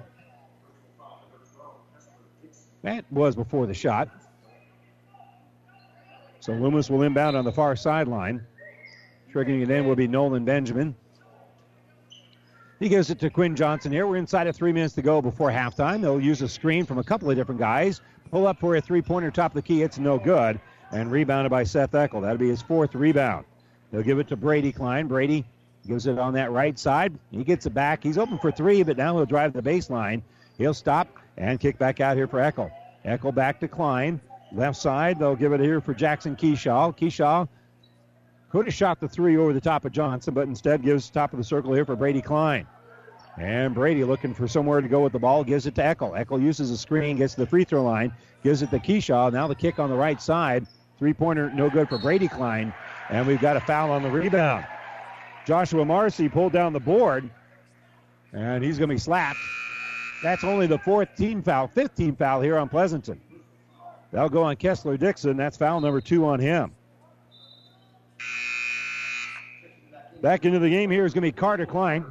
That was before the shot. So Loomis will inbound on the far sideline. Triggering it in will be Nolan Benjamin. He gives it to Quinn Johnson here. We're inside of three minutes to go before halftime. They'll use a screen from a couple of different guys. Pull up for a three pointer top of the key. It's no good. And rebounded by Seth Eckel. That'll be his fourth rebound. They'll give it to Brady Klein. Brady gives it on that right side. He gets it back. He's open for three, but now he'll drive the baseline. He'll stop and kick back out here for Eckel. Eckel back to Klein. Left side, they'll give it here for Jackson Keyshaw. Keyshaw could have shot the three over the top of Johnson, but instead gives top of the circle here for Brady Klein. And Brady looking for somewhere to go with the ball, gives it to Eckel. Eckel uses a screen, gets to the free throw line, gives it to Keyshaw. Now the kick on the right side. Three pointer, no good for Brady Klein. And we've got a foul on the rebound. Joshua Marcy pulled down the board, and he's going to be slapped. That's only the fourth team foul, fifth team foul here on Pleasanton. That'll go on Kessler Dixon. That's foul number two on him. Back into the game here is going to be Carter Klein.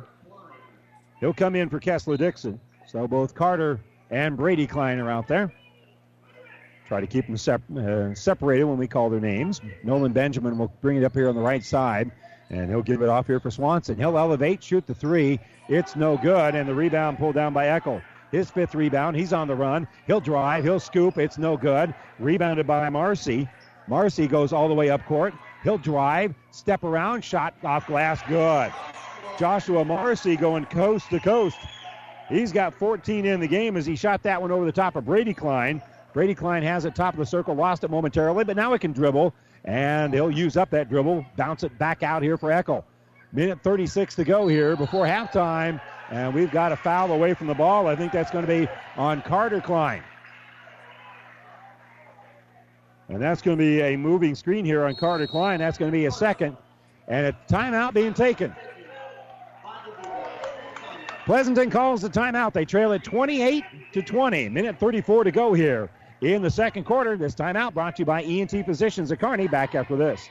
He'll come in for Kessler Dixon. So both Carter and Brady Klein are out there. Try to keep them sep- uh, separated when we call their names. Nolan Benjamin will bring it up here on the right side, and he'll give it off here for Swanson. He'll elevate, shoot the three. It's no good, and the rebound pulled down by Eckel. His fifth rebound. He's on the run. He'll drive. He'll scoop. It's no good. Rebounded by Marcy. Marcy goes all the way up court. He'll drive, step around, shot off glass. Good. Joshua Marcy going coast to coast. He's got 14 in the game as he shot that one over the top of Brady Klein. Brady Klein has it top of the circle, lost it momentarily, but now he can dribble, and he'll use up that dribble, bounce it back out here for Eckel. Minute 36 to go here before halftime, and we've got a foul away from the ball. I think that's going to be on Carter Klein. And that's going to be a moving screen here on Carter Klein. That's going to be a second. And a timeout being taken. Pleasanton calls the timeout. They trail it 28 to 20. Minute 34 to go here in the second quarter. This timeout brought to you by ENT Physicians at Kearney. Back after this.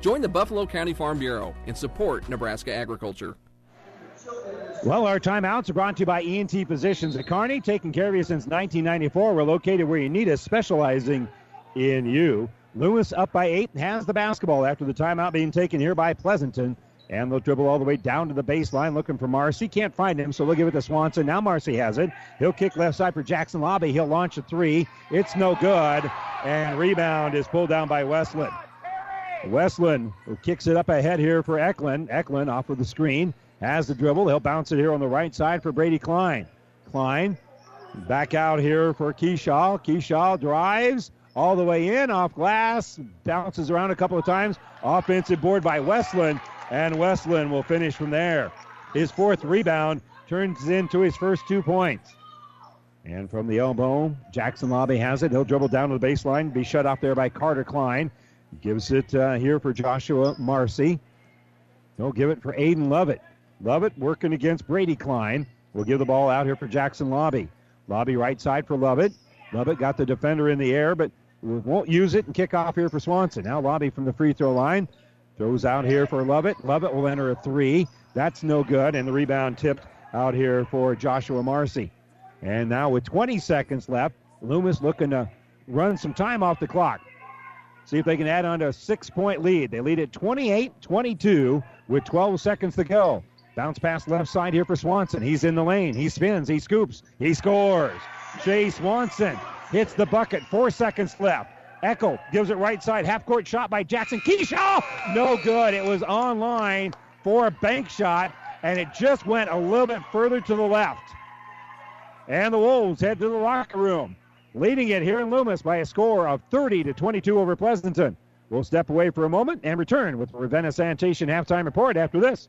Join the Buffalo County Farm Bureau and support Nebraska agriculture. Well, our timeouts are brought to you by ENT Physicians at Kearney, taking care of you since 1994. We're located where you need us, specializing in you. Loomis up by eight has the basketball after the timeout being taken here by Pleasanton. And they'll dribble all the way down to the baseline looking for Marcy. Can't find him, so they'll give it to Swanson. Now Marcy has it. He'll kick left side for Jackson Lobby. He'll launch a three. It's no good. And rebound is pulled down by Westland. Westland kicks it up ahead here for Eckel. Eckel off of the screen. Has the dribble. He'll bounce it here on the right side for Brady Klein. Klein back out here for Keyshaw. Keyshaw drives all the way in off glass. Bounces around a couple of times. Offensive board by Westland and Westland will finish from there. His fourth rebound turns into his first two points. And from the elbow, Jackson Lobby has it. He'll dribble down to the baseline, be shut off there by Carter Klein. Gives it uh, here for Joshua Marcy. He'll give it for Aiden Lovett. Lovett working against Brady Klein. We'll give the ball out here for Jackson Lobby. Lobby right side for Lovett. Lovett got the defender in the air, but won't use it and kick off here for Swanson. Now Lobby from the free throw line. Throws out here for Lovett. Lovett will enter a three. That's no good. And the rebound tipped out here for Joshua Marcy. And now with 20 seconds left, Loomis looking to run some time off the clock. See if they can add on to a six point lead. They lead at 28 22 with 12 seconds to go. Bounce pass left side here for Swanson. He's in the lane. He spins. He scoops. He scores. Jay Swanson hits the bucket. Four seconds left. Eckel gives it right side. Half court shot by Jackson Keyshaw. No good. It was online for a bank shot, and it just went a little bit further to the left. And the Wolves head to the locker room, leading it here in Loomis by a score of 30 to 22 over Pleasanton. We'll step away for a moment and return with Ravenna Sanitation halftime report after this.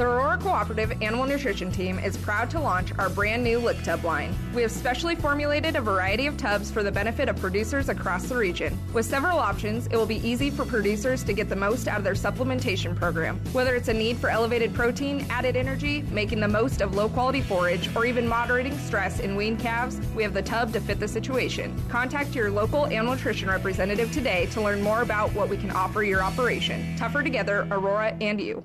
The Aurora Cooperative Animal Nutrition Team is proud to launch our brand new Lick Tub line. We have specially formulated a variety of tubs for the benefit of producers across the region. With several options, it will be easy for producers to get the most out of their supplementation program. Whether it's a need for elevated protein, added energy, making the most of low quality forage, or even moderating stress in weaned calves, we have the tub to fit the situation. Contact your local animal nutrition representative today to learn more about what we can offer your operation. Tougher together, Aurora and you.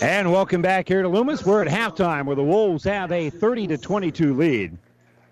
And welcome back here to Loomis. We're at halftime where the Wolves have a 30 to 22 lead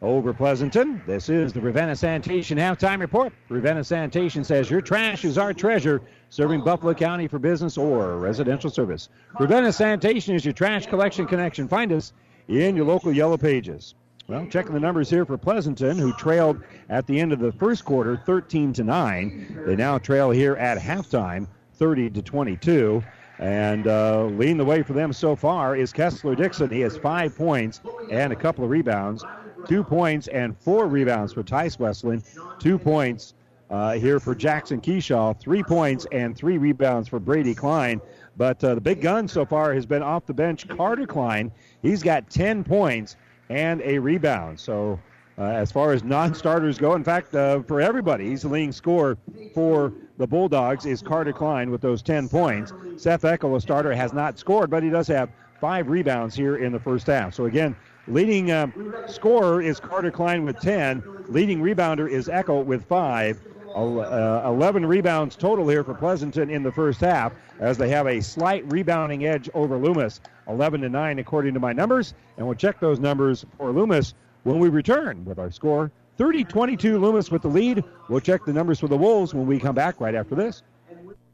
over Pleasanton. This is the Ravenna Sanitation halftime report. Ravenna Sanitation says your trash is our treasure, serving Buffalo County for business or residential service. Ravenna Sanitation is your trash collection connection. Find us in your local yellow pages. Well, checking the numbers here for Pleasanton, who trailed at the end of the first quarter 13 to 9. They now trail here at halftime 30 to 22. And uh, leading the way for them so far is Kessler Dixon. He has five points and a couple of rebounds. Two points and four rebounds for Tice Westland. Two points uh, here for Jackson Keyshaw. Three points and three rebounds for Brady Klein. But uh, the big gun so far has been off the bench, Carter Klein. He's got 10 points and a rebound. So uh, as far as non-starters go. In fact, uh, for everybody, he's the leading scorer for the Bulldogs is Carter Klein with those 10 points. Seth Eckel, a starter, has not scored, but he does have five rebounds here in the first half. So again, leading uh, scorer is Carter Klein with 10. Leading rebounder is Eckel with five. Uh, 11 rebounds total here for Pleasanton in the first half as they have a slight rebounding edge over Loomis 11 to 9 according to my numbers and we'll check those numbers for Loomis when we return with our score 30 22 Loomis with the lead. We'll check the numbers for the Wolves when we come back right after this.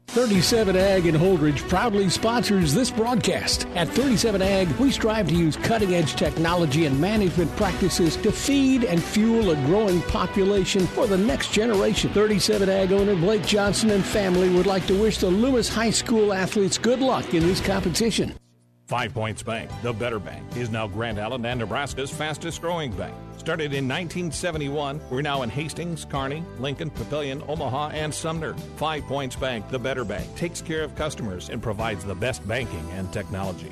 37 Ag and Holdrege proudly sponsors this broadcast. At 37 Ag, we strive to use cutting edge technology and management practices to feed and fuel a growing population for the next generation. 37 Ag owner Blake Johnson and family would like to wish the Loomis High School athletes good luck in this competition. Five Points Bank, the better bank, is now Grand Island and Nebraska's fastest growing bank. Started in 1971, we're now in Hastings, Kearney, Lincoln, Papillion, Omaha, and Sumner. Five Points Bank, the better bank, takes care of customers and provides the best banking and technology.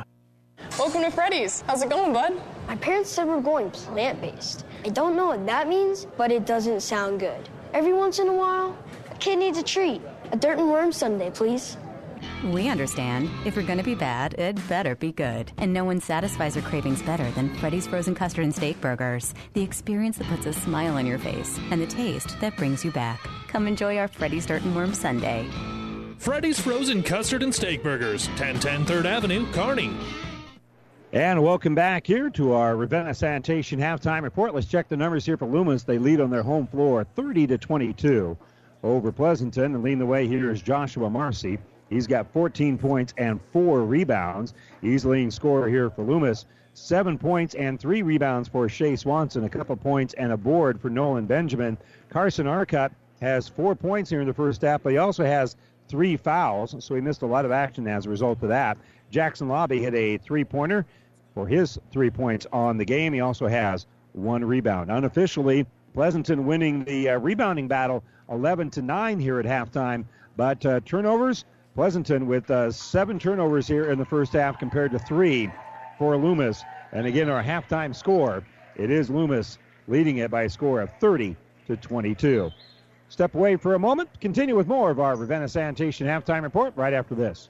Welcome to Freddy's. How's it going, bud? My parents said we're going plant based. I don't know what that means, but it doesn't sound good. Every once in a while, a kid needs a treat. A dirt and worm sundae, please. We understand. If we're gonna be bad, it better be good. And no one satisfies our cravings better than Freddy's Frozen Custard and Steak Burgers. The experience that puts a smile on your face and the taste that brings you back. Come enjoy our Freddy's Dirt and Worm Sundae. Freddy's Frozen Custard and Steak Burgers, 1010 3rd Avenue, Kearney. And welcome back here to our Ravenna Sanitation halftime report. Let's check the numbers here for Loomis. They lead on their home floor 30 to 22 over Pleasanton. And leading the way here is Joshua Marcy. He's got 14 points and four rebounds. He's leading scorer here for Loomis. Seven points and three rebounds for Shea Swanson, a couple points and a board for Nolan Benjamin. Carson Orcutt has four points here in the first half, but he also has three fouls, so he missed a lot of action as a result of that. Jackson Lobby hit a three pointer for his three points on the game. He also has one rebound. Unofficially, Pleasanton winning the uh, rebounding battle 11 to 9 here at halftime. But uh, turnovers, Pleasanton with uh, seven turnovers here in the first half compared to three for Loomis. And again, our halftime score, it is Loomis leading it by a score of 30 to 22. Step away for a moment. Continue with more of our Ravenna Sanitation halftime report right after this.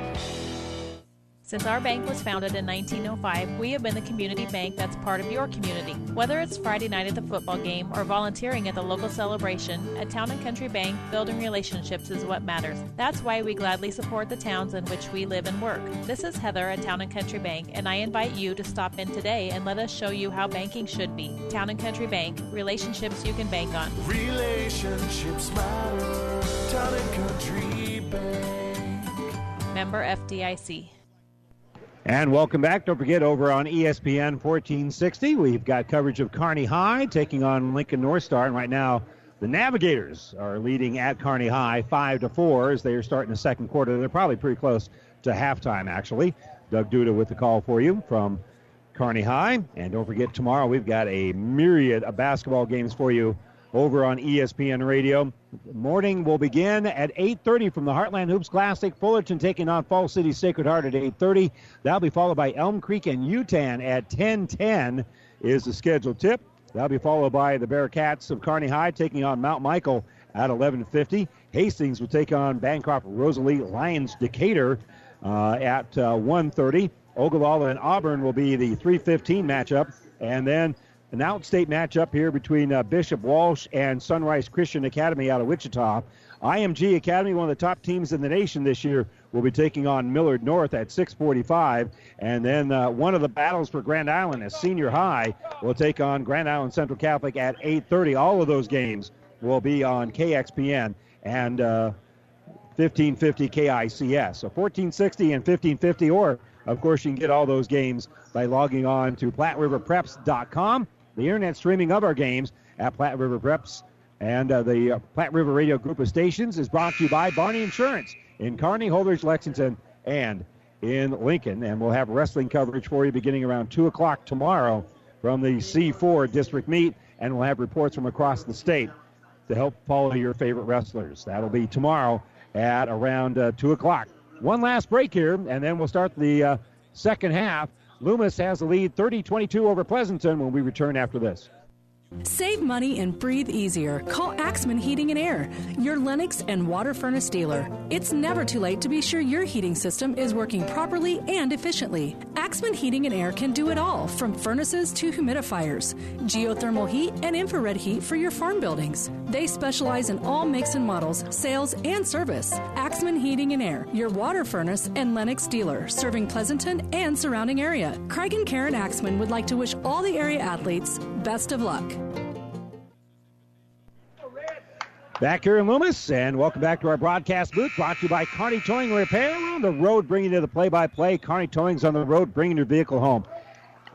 Since our bank was founded in 1905, we have been the community bank that's part of your community. Whether it's Friday night at the football game or volunteering at the local celebration, at Town and Country Bank, building relationships is what matters. That's why we gladly support the towns in which we live and work. This is Heather at Town and Country Bank, and I invite you to stop in today and let us show you how banking should be. Town and Country Bank, relationships you can bank on. Relationships matter. Town and Country Bank. Member FDIC. And welcome back. Don't forget, over on ESPN 1460, we've got coverage of Kearney High taking on Lincoln North Star. And right now, the Navigators are leading at Kearney High 5 to 4 as they are starting the second quarter. They're probably pretty close to halftime, actually. Doug Duda with the call for you from Kearney High. And don't forget, tomorrow we've got a myriad of basketball games for you over on ESPN Radio. Morning will begin at 8:30 from the Heartland Hoops Classic. Fullerton taking on Falls City Sacred Heart at 8:30. That'll be followed by Elm Creek and Utan at 10:10 is the scheduled tip. That'll be followed by the Bearcats of Kearney High taking on Mount Michael at 11:50. Hastings will take on Bancroft Rosalie Lyons Decatur uh, at uh, 1:30. Ogallala and Auburn will be the 3:15 matchup, and then an outstate matchup here between uh, Bishop Walsh and Sunrise Christian Academy out of Wichita. IMG Academy, one of the top teams in the nation this year, will be taking on Millard North at 6:45, and then uh, one of the battles for Grand Island as Senior High will take on Grand Island Central Catholic at 8:30. All of those games will be on KXPN, and uh, 1550 KICS. So 1460 and 1550, or of course, you can get all those games by logging on to PlatteRiverPreps.com, the internet streaming of our games at Platte River Preps. And uh, the uh, Platte River Radio Group of Stations is brought to you by Barney Insurance in Kearney, Holdrege, Lexington, and in Lincoln. And we'll have wrestling coverage for you beginning around 2 o'clock tomorrow from the C4 district meet, and we'll have reports from across the state to help follow your favorite wrestlers. That'll be tomorrow at around uh, 2 o'clock. One last break here, and then we'll start the uh, second half. Loomis has the lead 30 22 over Pleasanton when we return after this. Save money and breathe easier. Call Axman Heating and Air, your Lennox and water furnace dealer. It's never too late to be sure your heating system is working properly and efficiently. Axman Heating and Air can do it all, from furnaces to humidifiers, geothermal heat, and infrared heat for your farm buildings. They specialize in all makes and models, sales, and service. Axman Heating and Air, your water furnace and Lennox dealer, serving Pleasanton and surrounding area. Craig and Karen Axman would like to wish all the area athletes best of luck. Back here in Loomis, and welcome back to our broadcast booth brought to you by Kearney Towing Repair. We're on the road bringing you the play by play. Kearney Towing's on the road bringing your vehicle home.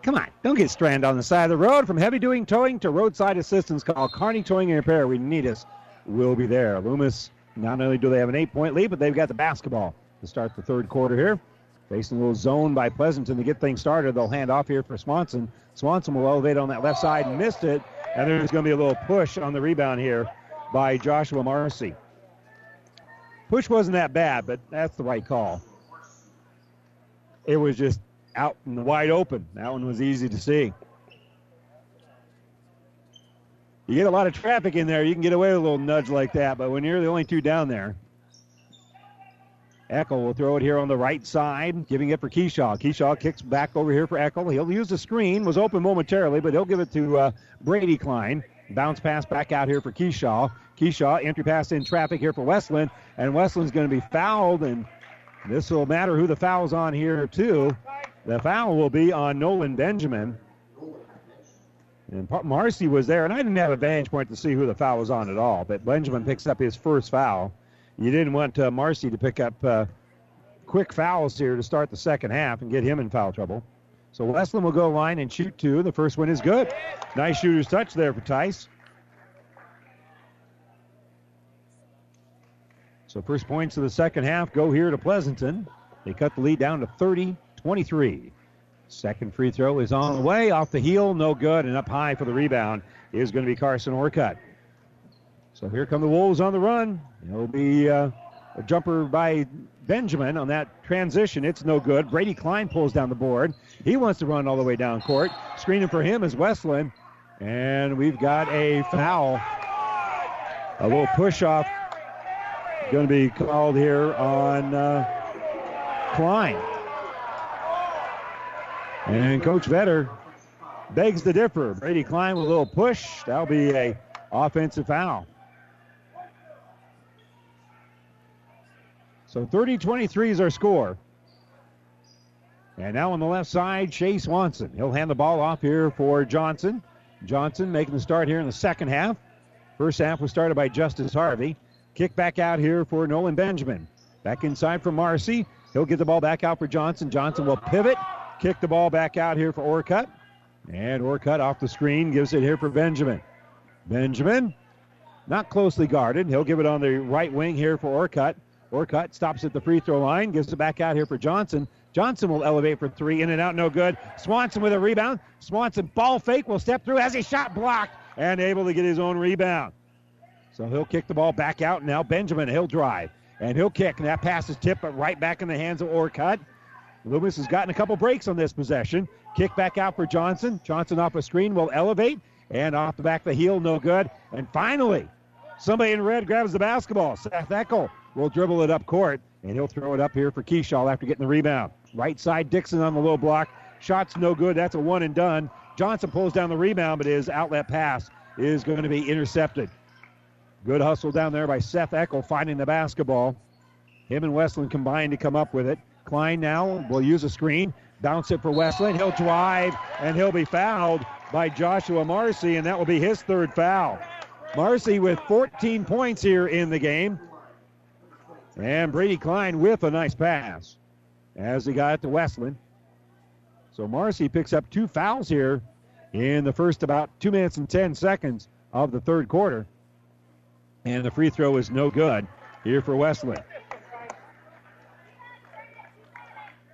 Come on, don't get stranded on the side of the road. From heavy duty towing to roadside assistance, call Kearney Towing and Repair. We need us. We'll be there. Loomis, not only do they have an eight point lead, but they've got the basketball to start the third quarter here. Facing a little zone by Pleasanton to get things started. They'll hand off here for Swanson. Swanson will elevate on that left side, and missed it, and there's going to be a little push on the rebound here by Joshua Marcy. Push wasn't that bad, but that's the right call. It was just out in the wide open. That one was easy to see. You get a lot of traffic in there, you can get away with a little nudge like that, but when you're the only two down there, Eckel will throw it here on the right side, giving it for Keyshaw. Keyshaw kicks back over here for Eckel. He'll use the screen, was open momentarily, but he'll give it to uh, Brady Klein. Bounce pass back out here for Keyshaw. Keyshaw, entry pass in traffic here for Westland, and Westland's going to be fouled, and this will matter who the foul's on here, too. The foul will be on Nolan Benjamin. And Marcy was there, and I didn't have a vantage point to see who the foul was on at all, but Benjamin picks up his first foul. You didn't want uh, Marcy to pick up uh, quick fouls here to start the second half and get him in foul trouble. So Westland will go line and shoot two. The first one is good. Nice shooter's touch there for Tice. So first points of the second half go here to Pleasanton. They cut the lead down to 30 23. Second free throw is on the way, off the heel, no good, and up high for the rebound is going to be Carson Orcutt. So here come the Wolves on the run. It'll be uh, a jumper by Benjamin on that transition. It's no good. Brady Klein pulls down the board. He wants to run all the way down court. Screening for him is Westland. And we've got a foul. A little push off going to be called here on uh, Klein. And Coach Vetter begs to differ. Brady Klein with a little push. That'll be a offensive foul. So 30-23 is our score. And now on the left side, Chase Swanson. He'll hand the ball off here for Johnson. Johnson making the start here in the second half. First half was started by Justice Harvey. Kick back out here for Nolan Benjamin. Back inside for Marcy. He'll get the ball back out for Johnson. Johnson will pivot. Kick the ball back out here for Orcutt. And Orcutt off the screen gives it here for Benjamin. Benjamin, not closely guarded. He'll give it on the right wing here for Orcutt. Orcutt stops at the free throw line, gives it back out here for Johnson. Johnson will elevate for three, in and out, no good. Swanson with a rebound. Swanson ball fake will step through, has a shot blocked, and able to get his own rebound. So he'll kick the ball back out. Now Benjamin, he'll drive, and he'll kick, and that pass is tipped, but right back in the hands of Orcutt. Loomis has gotten a couple breaks on this possession. Kick back out for Johnson. Johnson off a screen will elevate, and off the back of the heel, no good. And finally, somebody in red grabs the basketball. Seth Eckel will dribble it up court, and he'll throw it up here for Keyshaw after getting the rebound. Right side, Dixon on the low block. Shot's no good. That's a one and done. Johnson pulls down the rebound, but his outlet pass is going to be intercepted. Good hustle down there by Seth Eckel finding the basketball. Him and Westland combined to come up with it. Klein now will use a screen, bounce it for Westland. He'll drive, and he'll be fouled by Joshua Marcy, and that will be his third foul. Marcy with 14 points here in the game. And Brady Klein with a nice pass as he got it to Westland. So Marcy picks up two fouls here in the first about two minutes and 10 seconds of the third quarter. And the free throw is no good here for Westland.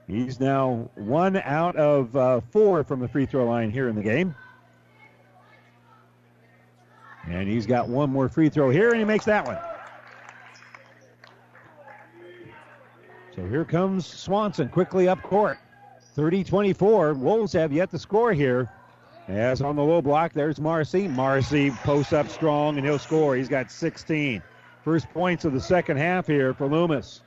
He's now one out of uh, four from the free throw line here in the game. And he's got one more free throw here, and he makes that one. So here comes Swanson quickly up court. 30 24. Wolves have yet to score here. As on the low block, there's Marcy. Marcy posts up strong and he'll score. He's got 16. First points of the second half here for Loomis.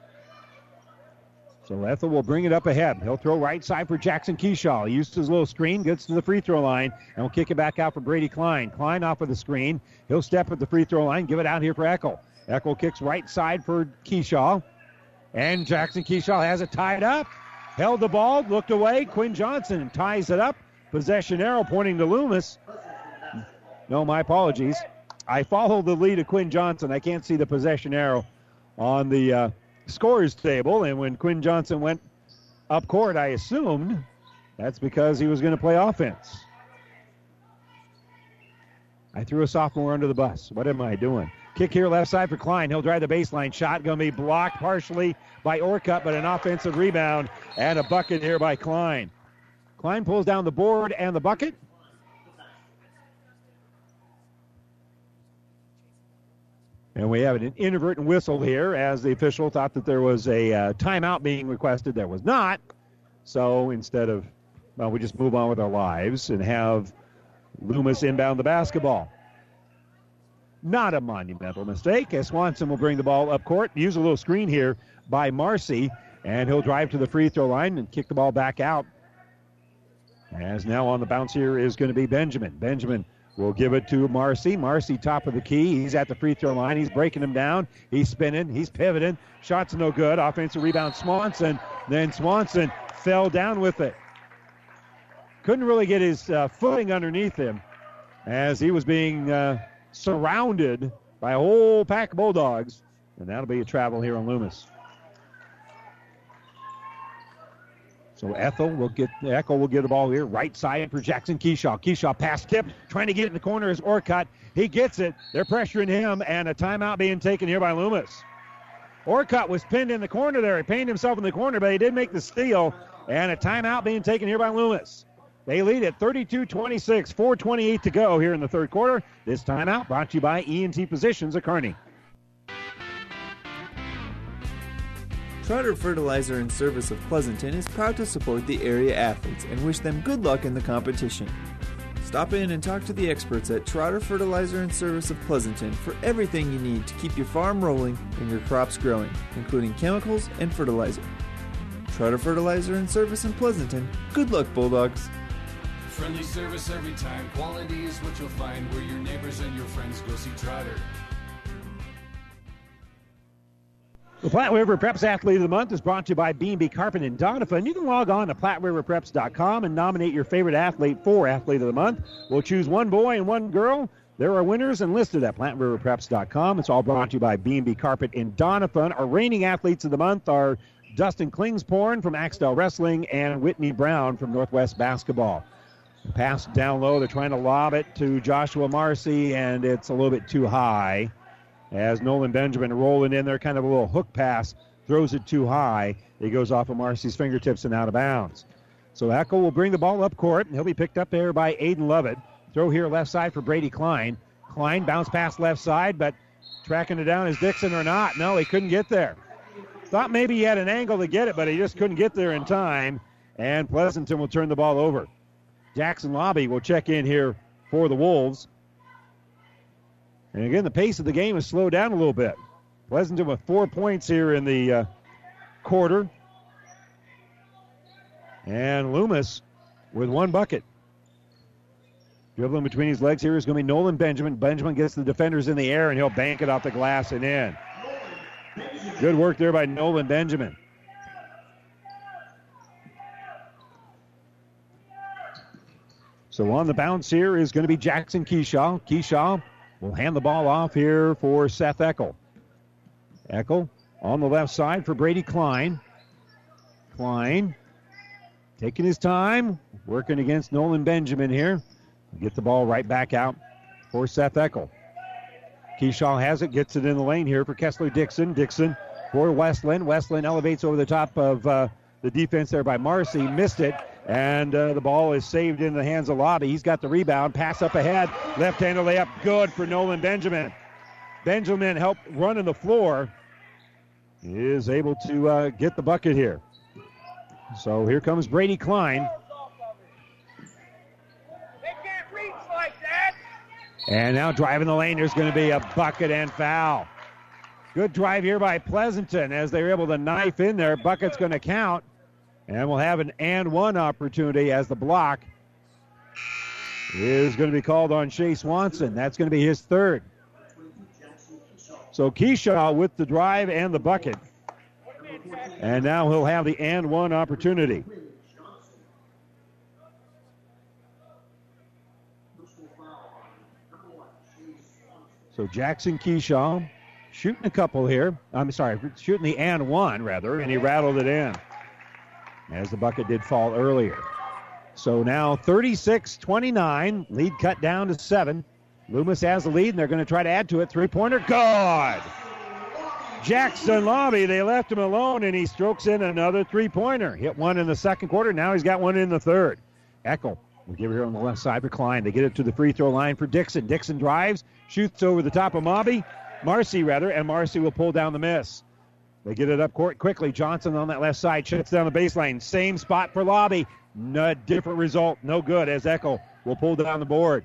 So Eckel will bring it up ahead. He'll throw right side for Jackson Keyshaw. He used his little screen, gets to the free throw line, and will kick it back out for Brady Klein. Klein off of the screen. He'll step at the free throw line, give it out here for Eckel. Eckel kicks right side for Keyshaw. And Jackson Keyshaw has it tied up. Held the ball, looked away. Quinn Johnson ties it up. Possession arrow pointing to Loomis. No, my apologies. I follow the lead of Quinn Johnson. I can't see the possession arrow on the uh, scores table. And when Quinn Johnson went up court, I assumed that's because he was going to play offense. I threw a sophomore under the bus. What am I doing? Kick here left side for Klein. He'll drive the baseline shot. Going to be blocked partially by Orcutt, but an offensive rebound and a bucket here by Klein. Klein pulls down the board and the bucket. And we have an inadvertent whistle here as the official thought that there was a uh, timeout being requested. There was not. So instead of, well, we just move on with our lives and have Loomis inbound the basketball. Not a monumental mistake as Swanson will bring the ball up court. Use a little screen here by Marcy, and he'll drive to the free throw line and kick the ball back out. As now on the bounce here is going to be Benjamin. Benjamin will give it to Marcy. Marcy, top of the key. He's at the free throw line. He's breaking him down. He's spinning. He's pivoting. Shots no good. Offensive rebound, Swanson. Then Swanson fell down with it. Couldn't really get his uh, footing underneath him as he was being uh, surrounded by a whole pack of Bulldogs. And that'll be a travel here on Loomis. So Eckel will get Eckel will get the ball here. Right side for Jackson Keyshaw. Keyshaw pass tip, trying to get in the corner is Orcutt. He gets it. They're pressuring him, and a timeout being taken here by Loomis. Orcutt was pinned in the corner there. He pinned himself in the corner, but he did make the steal, and a timeout being taken here by Loomis. They lead at 32 26, 428 to go here in the third quarter. This timeout brought to you by ENT Physicians of Kearney. Trotter Fertilizer and Service of Pleasanton is proud to support the area athletes and wish them good luck in the competition. Stop in and talk to the experts at Trotter Fertilizer and Service of Pleasanton for everything you need to keep your farm rolling and your crops growing, including chemicals and fertilizer. Trotter Fertilizer and Service in Pleasanton. Good luck, Bulldogs. Friendly service every time. Quality is what you'll find where your neighbors and your friends go see Trotter. The Platte River Preps Athlete of the Month is brought to you by B&B Carpet and Doniphan. You can log on to PlatteRiverPreps.com and nominate your favorite athlete for Athlete of the Month. We'll choose one boy and one girl. There are winners enlisted at PlatteRiverPreps.com. It's all brought to you by B&B Carpet and Doniphan. Our reigning athletes of the month are Dustin Klingsporn from Axtell Wrestling and Whitney Brown from Northwest Basketball. Pass down low. They're trying to lob it to Joshua Marcy, and it's a little bit too high as Nolan Benjamin rolling in there, kind of a little hook pass, throws it too high. It goes off of Marcy's fingertips and out of bounds. So Eckel will bring the ball up court, and he'll be picked up there by Aiden Lovett. Throw here left side for Brady Klein. Klein bounce pass left side, but tracking it down is Dixon or not. No, he couldn't get there. Thought maybe he had an angle to get it, but he just couldn't get there in time. And Pleasanton will turn the ball over. Jackson Lobby will check in here for the Wolves. And again, the pace of the game has slowed down a little bit. Pleasanton with four points here in the uh, quarter. And Loomis with one bucket. Dribbling between his legs here is going to be Nolan Benjamin. Benjamin gets the defenders in the air and he'll bank it off the glass and in. Good work there by Nolan Benjamin. So on the bounce here is going to be Jackson Keyshaw. Keyshaw will hand the ball off here for Seth Eckel. Eckel on the left side for Brady Klein. Klein taking his time, working against Nolan Benjamin here. Get the ball right back out for Seth Eckel. Keyshaw has it, gets it in the lane here for Kessler Dixon. Dixon for Westland. Westland elevates over the top of uh, the defense there by Marcy. Missed it, and uh, the ball is saved in the hands of Lobby. He's got the rebound. Pass up ahead. Left hander layup. Good for Nolan Benjamin. Benjamin helped running the floor. Is able to uh, get the bucket here. So here comes Brady Klein. And now driving the lane, there's going to be a bucket and foul. Good drive here by Pleasanton as they're able to knife in there. Bucket's going to count. And we'll have an and one opportunity as the block is going to be called on Shea Swanson. That's going to be his third. So Keyshaw with the drive and the bucket. And now he'll have the and one opportunity. So Jackson Keyshaw shooting a couple here. I'm sorry, shooting the and one rather, and he rattled it in as the bucket did fall earlier. So now 36 29, lead cut down to seven. Loomis has the lead, and they're going to try to add to it. Three pointer, good. Jackson Lobby, they left him alone, and he strokes in another three pointer. Hit one in the second quarter, now he's got one in the third. Eckel will give it here on the left side for Klein. They get it to the free throw line for Dixon. Dixon drives, shoots over the top of Mobby, Marcy rather, and Marcy will pull down the miss. They get it up court quickly. Johnson on that left side shuts down the baseline. Same spot for Lobby. No different result. No good as Eckel will pull down the board.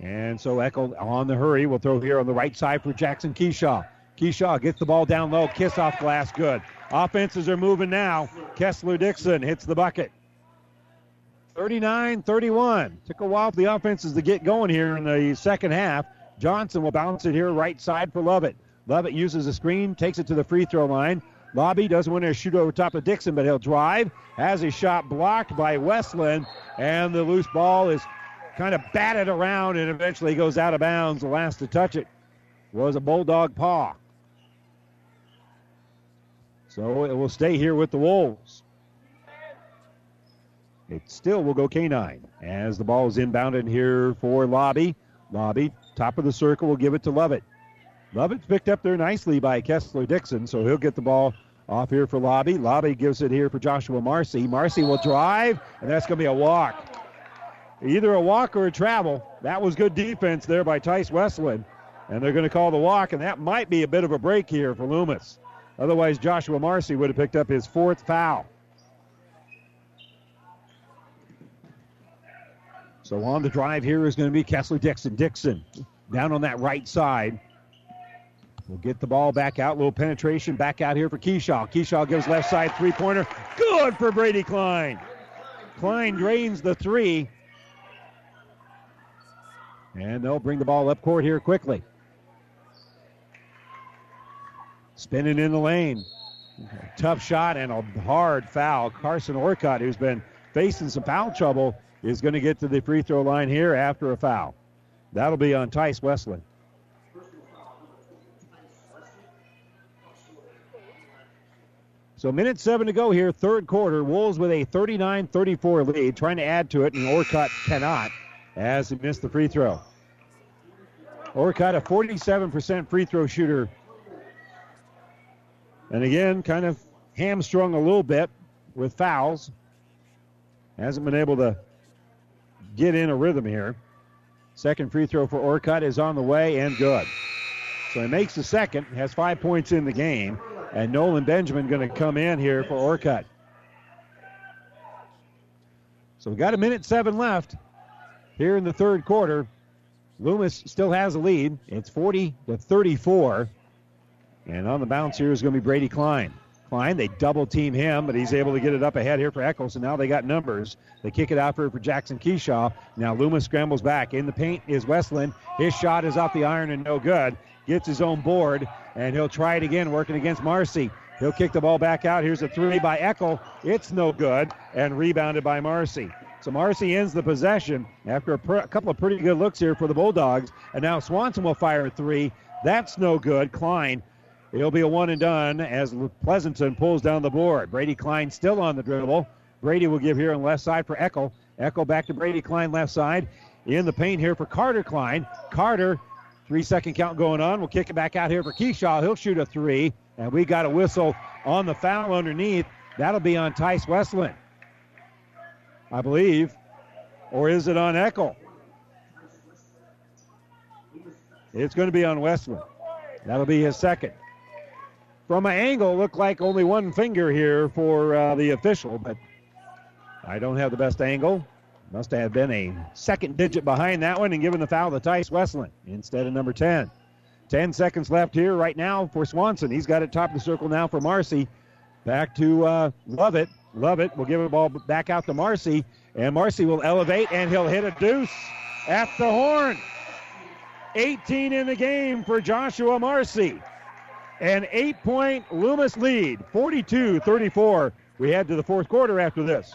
And so Eckel on the hurry will throw here on the right side for Jackson Keyshaw. Keyshaw gets the ball down low. Kiss off glass. Good. Offenses are moving now. Kessler Dixon hits the bucket. 39 31. Took a while for the offenses to get going here in the second half. Johnson will bounce it here right side for Lovett. Lovett uses a screen, takes it to the free throw line. Lobby doesn't want to shoot over top of Dixon, but he'll drive. Has his shot blocked by Westland, and the loose ball is kind of batted around and eventually goes out of bounds. The last to touch it was a Bulldog paw. So it will stay here with the Wolves. It still will go K9 as the ball is inbounded here for Lobby. Lobby, top of the circle, will give it to Lovett. Lovett's picked up there nicely by Kessler Dixon, so he'll get the ball off here for Lobby. Lobby gives it here for Joshua Marcy. Marcy will drive, and that's going to be a walk. Either a walk or a travel. That was good defense there by Tice Westland. And they're going to call the walk, and that might be a bit of a break here for Loomis. Otherwise, Joshua Marcy would have picked up his fourth foul. So on the drive here is going to be Kessler Dixon. Dixon down on that right side. We'll get the ball back out. Little penetration back out here for Keyshaw. Keyshaw gives left side three pointer. Good for Brady Klein. Klein drains the three. And they'll bring the ball up court here quickly. Spinning in the lane. Tough shot and a hard foul. Carson Orcutt, who's been facing some foul trouble, is going to get to the free throw line here after a foul. That'll be on Tice Westland. So, minute seven to go here, third quarter. Wolves with a 39 34 lead, trying to add to it, and Orcutt cannot as he missed the free throw. Orcutt, a 47% free throw shooter. And again, kind of hamstrung a little bit with fouls. Hasn't been able to get in a rhythm here. Second free throw for Orcutt is on the way and good. So he makes the second, has five points in the game, and Nolan Benjamin going to come in here for Orcutt. So we've got a minute seven left here in the third quarter. Loomis still has a lead. It's 40 to 34. And on the bounce here is going to be Brady Klein. Klein, they double team him, but he's able to get it up ahead here for Eccles, and now they got numbers. They kick it out for, for Jackson Keyshaw. Now Loomis scrambles back. In the paint is Westland. His shot is off the iron and no good. Gets his own board, and he'll try it again, working against Marcy. He'll kick the ball back out. Here's a three by Eckel. It's no good, and rebounded by Marcy. So Marcy ends the possession after a, a, couple of pretty good looks here for the Bulldogs. And now Swanson will fire a three. That's no good. Klein It'll be a one and done as Pleasanton pulls down the board. Brady Klein still on the dribble. Brady will give here on left side for Eckel. Eckel back to Brady Klein left side. In the paint here for Carter Klein. Carter, three second count going on. We'll kick it back out here for Keyshaw. He'll shoot a three. And we got a whistle on the foul underneath. That'll be on Tice Westland. I believe. Or is it on Eckel? It's going to be on Westland. That'll be his second. From an angle, looked like only one finger here for uh, the official, but I don't have the best angle. Must have been a second digit behind that one and given the foul to Tice Westland instead of number 10. 10 seconds left here right now for Swanson. He's got it top of the circle now for Marcy. Back to uh, Lovett. Lovett will give the ball back out to Marcy, and Marcy will elevate and he'll hit a deuce at the horn. 18 in the game for Joshua Marcy. An eight point Loomis lead, 42 34. We head to the fourth quarter after this.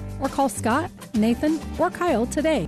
or call Scott, Nathan, or Kyle today.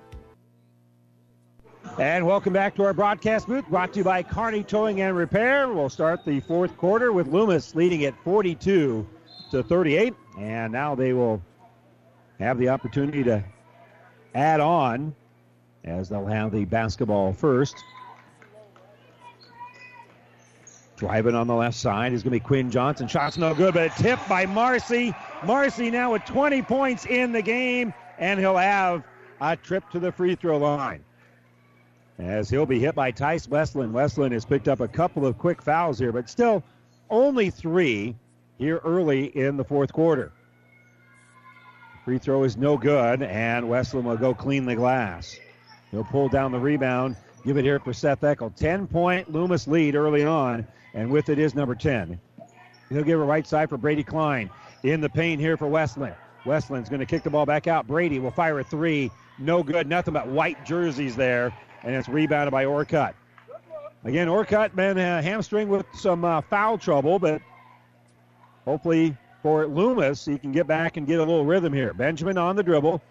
And welcome back to our broadcast booth, brought to you by Kearney Towing and Repair. We'll start the fourth quarter with Loomis leading at 42 to 38, and now they will have the opportunity to add on as they'll have the basketball first. Driving on the left side is going to be Quinn Johnson. Shot's no good, but a tip by Marcy. Marcy now with 20 points in the game, and he'll have a trip to the free throw line as he'll be hit by Tice Westland. Westland has picked up a couple of quick fouls here, but still only three here early in the fourth quarter. Free throw is no good, and Westland will go clean the glass. He'll pull down the rebound, give it here for Seth Eckel. 10 point Loomis lead early on, and with it is number 10. He'll give it right side for Brady Klein. In the paint here for Westland. Westland's going to kick the ball back out. Brady will fire a three. No good. Nothing but white jerseys there and it's rebounded by Orcutt. Again, Orcutt been uh, hamstring with some uh, foul trouble, but hopefully for Loomis, he can get back and get a little rhythm here. Benjamin on the dribble.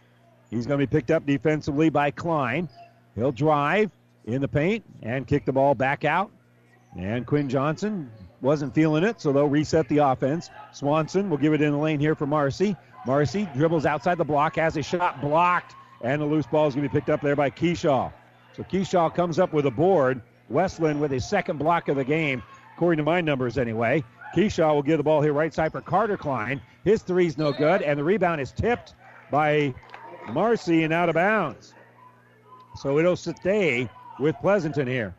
He's going to be picked up defensively by Klein. He'll drive in the paint and kick the ball back out. And Quinn Johnson wasn't feeling it, so they'll reset the offense. Swanson will give it in the lane here for Marcy. Marcy dribbles outside the block, has a shot blocked, and the loose ball is going to be picked up there by Keyshaw. So Keyshaw comes up with a board. Westland with his second block of the game, according to my numbers anyway. Keyshaw will give the ball here right side for Carter Klein. His three's no good, and the rebound is tipped by Marcy and out of bounds. So it'll stay with Pleasanton here.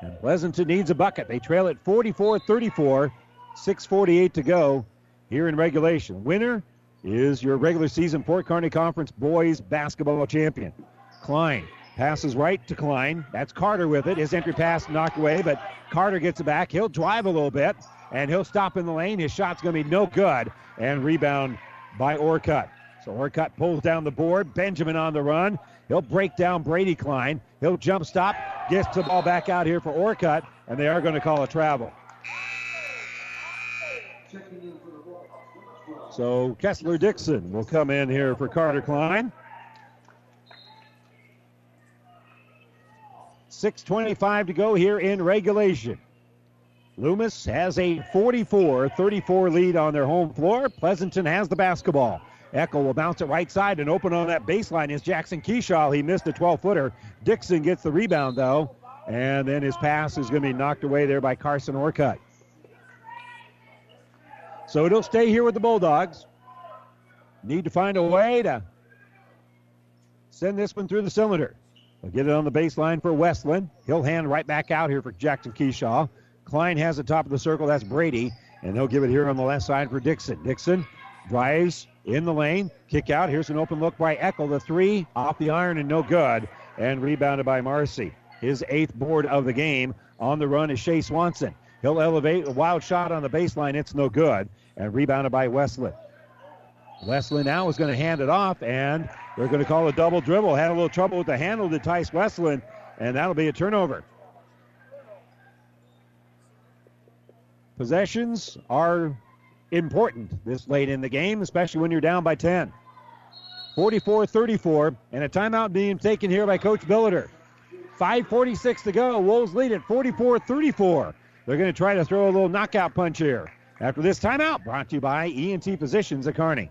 And Pleasanton needs a bucket. They trail at 44 34, 6.48 to go here in regulation. Winner is your regular season Fort Kearny Conference boys basketball champion. Klein passes right to Klein. That's Carter with it. His entry pass knocked away, but Carter gets it back. He'll drive a little bit, and he'll stop in the lane. His shot's going to be no good, and rebound by Orcutt. So Orcutt pulls down the board. Benjamin on the run. He'll break down Brady Klein. He'll jump stop, gets the ball back out here for Orcutt, and they are going to call a travel. So Kessler Dixon will come in here for Carter Klein. 6.25 to go here in regulation. Loomis has a 44 34 lead on their home floor. Pleasanton has the basketball. Eckel will bounce it right side and open on that baseline is Jackson Keyshaw. He missed a 12 footer. Dixon gets the rebound though. And then his pass is going to be knocked away there by Carson Orcutt. So it'll stay here with the Bulldogs. Need to find a way to send this one through the cylinder. They'll get it on the baseline for Westland. He'll hand right back out here for Jackson Keyshaw. Klein has the top of the circle. That's Brady. And they'll give it here on the left side for Dixon. Dixon drives in the lane. Kick out. Here's an open look by Eckel. The three off the iron and no good. And rebounded by Marcy. His eighth board of the game. On the run is Shea Swanson. He'll elevate a wild shot on the baseline. It's no good. And rebounded by Westland. Westland now is going to hand it off, and they're going to call a double dribble. Had a little trouble with the handle to Tice Westland, and that'll be a turnover. Possessions are important this late in the game, especially when you're down by 10. 44 34, and a timeout being taken here by Coach Billiter. 5.46 to go. Wolves lead at 44 34. They're going to try to throw a little knockout punch here. After this timeout, brought to you by ENT Physicians at Kearney.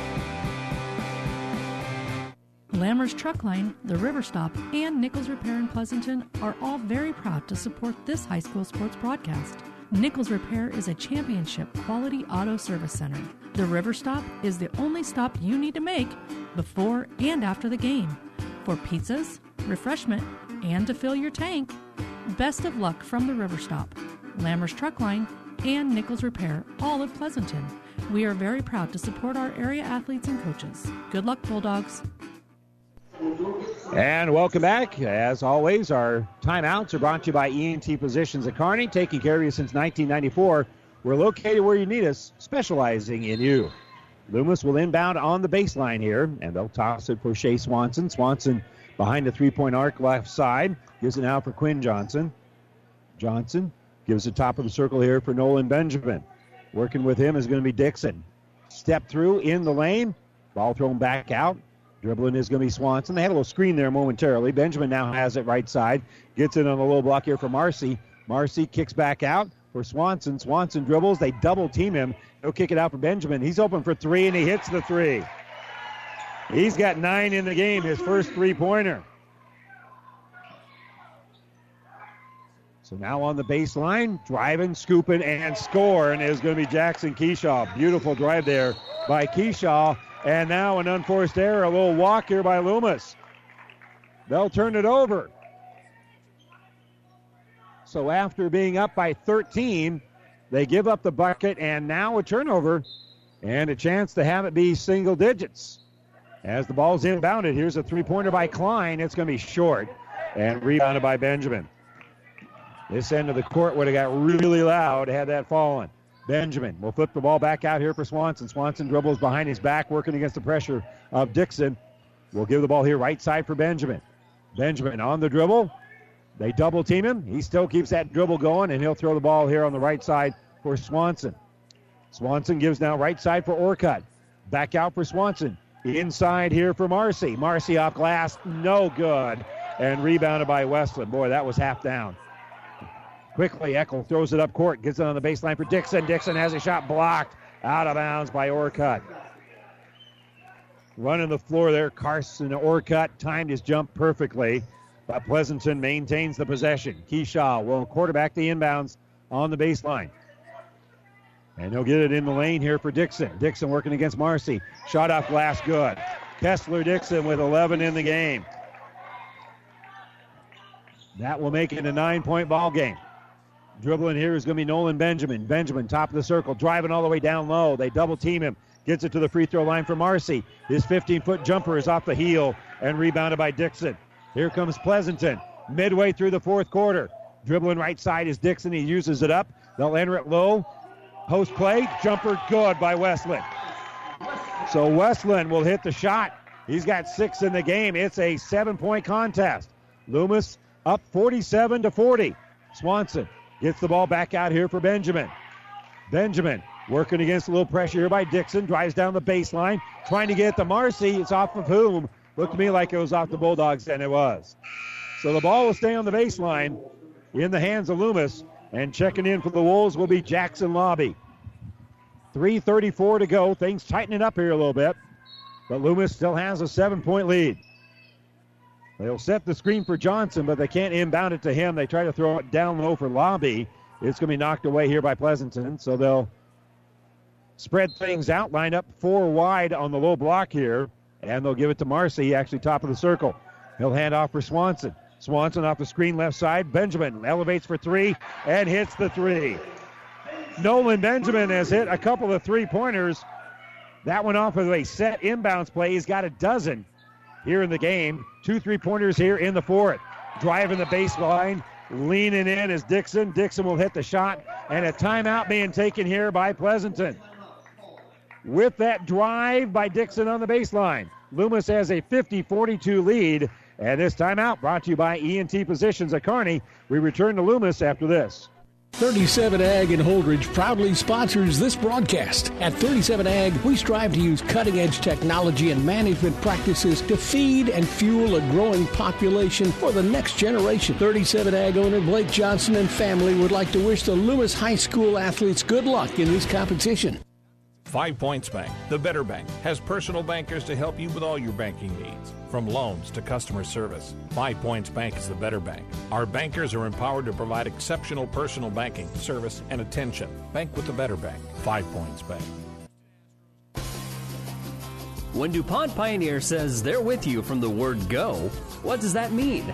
Lammers Truck Line, the River Stop, and Nichols Repair in Pleasanton are all very proud to support this high school sports broadcast. Nichols Repair is a championship quality auto service center. The River Stop is the only stop you need to make before and after the game for pizzas, refreshment, and to fill your tank. Best of luck from the River Stop, Lammers Truck Line, and Nichols Repair, all of Pleasanton. We are very proud to support our area athletes and coaches. Good luck, Bulldogs. And welcome back. As always, our timeouts are brought to you by ENT Physicians at Kearney, taking care of you since 1994. We're located where you need us, specializing in you. Loomis will inbound on the baseline here, and they'll toss it for Shea Swanson. Swanson behind the three point arc left side. Gives it now for Quinn Johnson. Johnson gives the top of the circle here for Nolan Benjamin. Working with him is going to be Dixon. Step through in the lane. Ball thrown back out. Dribbling is going to be Swanson. They had a little screen there momentarily. Benjamin now has it right side. Gets it on a low block here for Marcy. Marcy kicks back out for Swanson. Swanson dribbles. They double team him. He'll kick it out for Benjamin. He's open for three, and he hits the three. He's got nine in the game, his first three pointer. So now on the baseline, driving, scooping, and scoring is going to be Jackson Keyshaw. Beautiful drive there by Keyshaw. And now an unforced error, a little walk here by Loomis. They'll turn it over. So after being up by 13, they give up the bucket and now a turnover and a chance to have it be single digits. As the ball's inbounded, here's a three pointer by Klein. It's going to be short and rebounded by Benjamin. This end of the court would have got really loud had that fallen. Benjamin will flip the ball back out here for Swanson. Swanson dribbles behind his back, working against the pressure of Dixon. We'll give the ball here right side for Benjamin. Benjamin on the dribble. They double team him. He still keeps that dribble going, and he'll throw the ball here on the right side for Swanson. Swanson gives now right side for Orcutt. Back out for Swanson. Inside here for Marcy. Marcy off glass. No good. And rebounded by Westland. Boy, that was half down. Quickly, Eckel throws it up court, gets it on the baseline for Dixon. Dixon has a shot blocked out of bounds by Orcutt. Running the floor there, Carson Orcutt timed his jump perfectly, but Pleasanton maintains the possession. Keyshaw will quarterback the inbounds on the baseline. And he'll get it in the lane here for Dixon. Dixon working against Marcy. Shot off glass, good. Kessler Dixon with 11 in the game. That will make it a nine point ball game. Dribbling here is going to be Nolan Benjamin. Benjamin, top of the circle, driving all the way down low. They double team him. Gets it to the free throw line for Marcy. His 15 foot jumper is off the heel and rebounded by Dixon. Here comes Pleasanton. Midway through the fourth quarter. Dribbling right side is Dixon. He uses it up. They'll enter it low. Post play. Jumper good by Westland. So Westland will hit the shot. He's got six in the game. It's a seven point contest. Loomis up 47 to 40. Swanson Gets the ball back out here for Benjamin. Benjamin working against a little pressure here by Dixon. Drives down the baseline. Trying to get to Marcy. It's off of whom? Looked to me like it was off the Bulldogs, and it was. So the ball will stay on the baseline in the hands of Loomis. And checking in for the Wolves will be Jackson Lobby. 3.34 to go. Things tightening up here a little bit. But Loomis still has a seven point lead. They'll set the screen for Johnson, but they can't inbound it to him. They try to throw it down low for Lobby. It's going to be knocked away here by Pleasanton. So they'll spread things out, line up four wide on the low block here, and they'll give it to Marcy, actually top of the circle. He'll hand off for Swanson. Swanson off the screen left side. Benjamin elevates for three and hits the three. Nolan Benjamin has hit a couple of three pointers. That one off of a set inbounds play. He's got a dozen here in the game. Two three pointers here in the fourth. Driving the baseline, leaning in is Dixon. Dixon will hit the shot, and a timeout being taken here by Pleasanton. With that drive by Dixon on the baseline, Loomis has a 50 42 lead. And this timeout brought to you by ENT Physicians at Kearney. We return to Loomis after this. 37 Ag in Holdrege proudly sponsors this broadcast. At 37 Ag, we strive to use cutting edge technology and management practices to feed and fuel a growing population for the next generation. 37 Ag owner Blake Johnson and family would like to wish the Loomis High School athletes good luck in this competition. Five Points Bank, the better bank, has personal bankers to help you with all your banking needs, from loans to customer service. Five Points Bank is the better bank. Our bankers are empowered to provide exceptional personal banking, service, and attention. Bank with the better bank. Five Points Bank. When DuPont Pioneer says they're with you from the word go, what does that mean?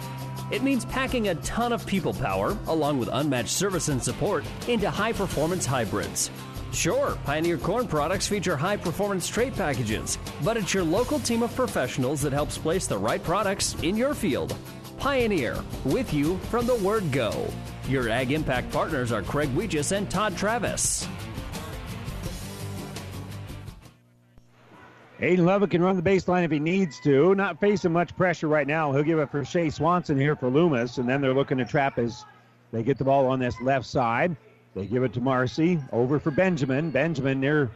It means packing a ton of people power, along with unmatched service and support, into high performance hybrids. Sure, Pioneer Corn products feature high performance trait packages, but it's your local team of professionals that helps place the right products in your field. Pioneer, with you from the word go. Your Ag Impact partners are Craig Weegis and Todd Travis. Aiden Lovett can run the baseline if he needs to. Not facing much pressure right now. He'll give it for Shea Swanson here for Loomis, and then they're looking to trap as they get the ball on this left side. They give it to Marcy. Over for Benjamin. Benjamin near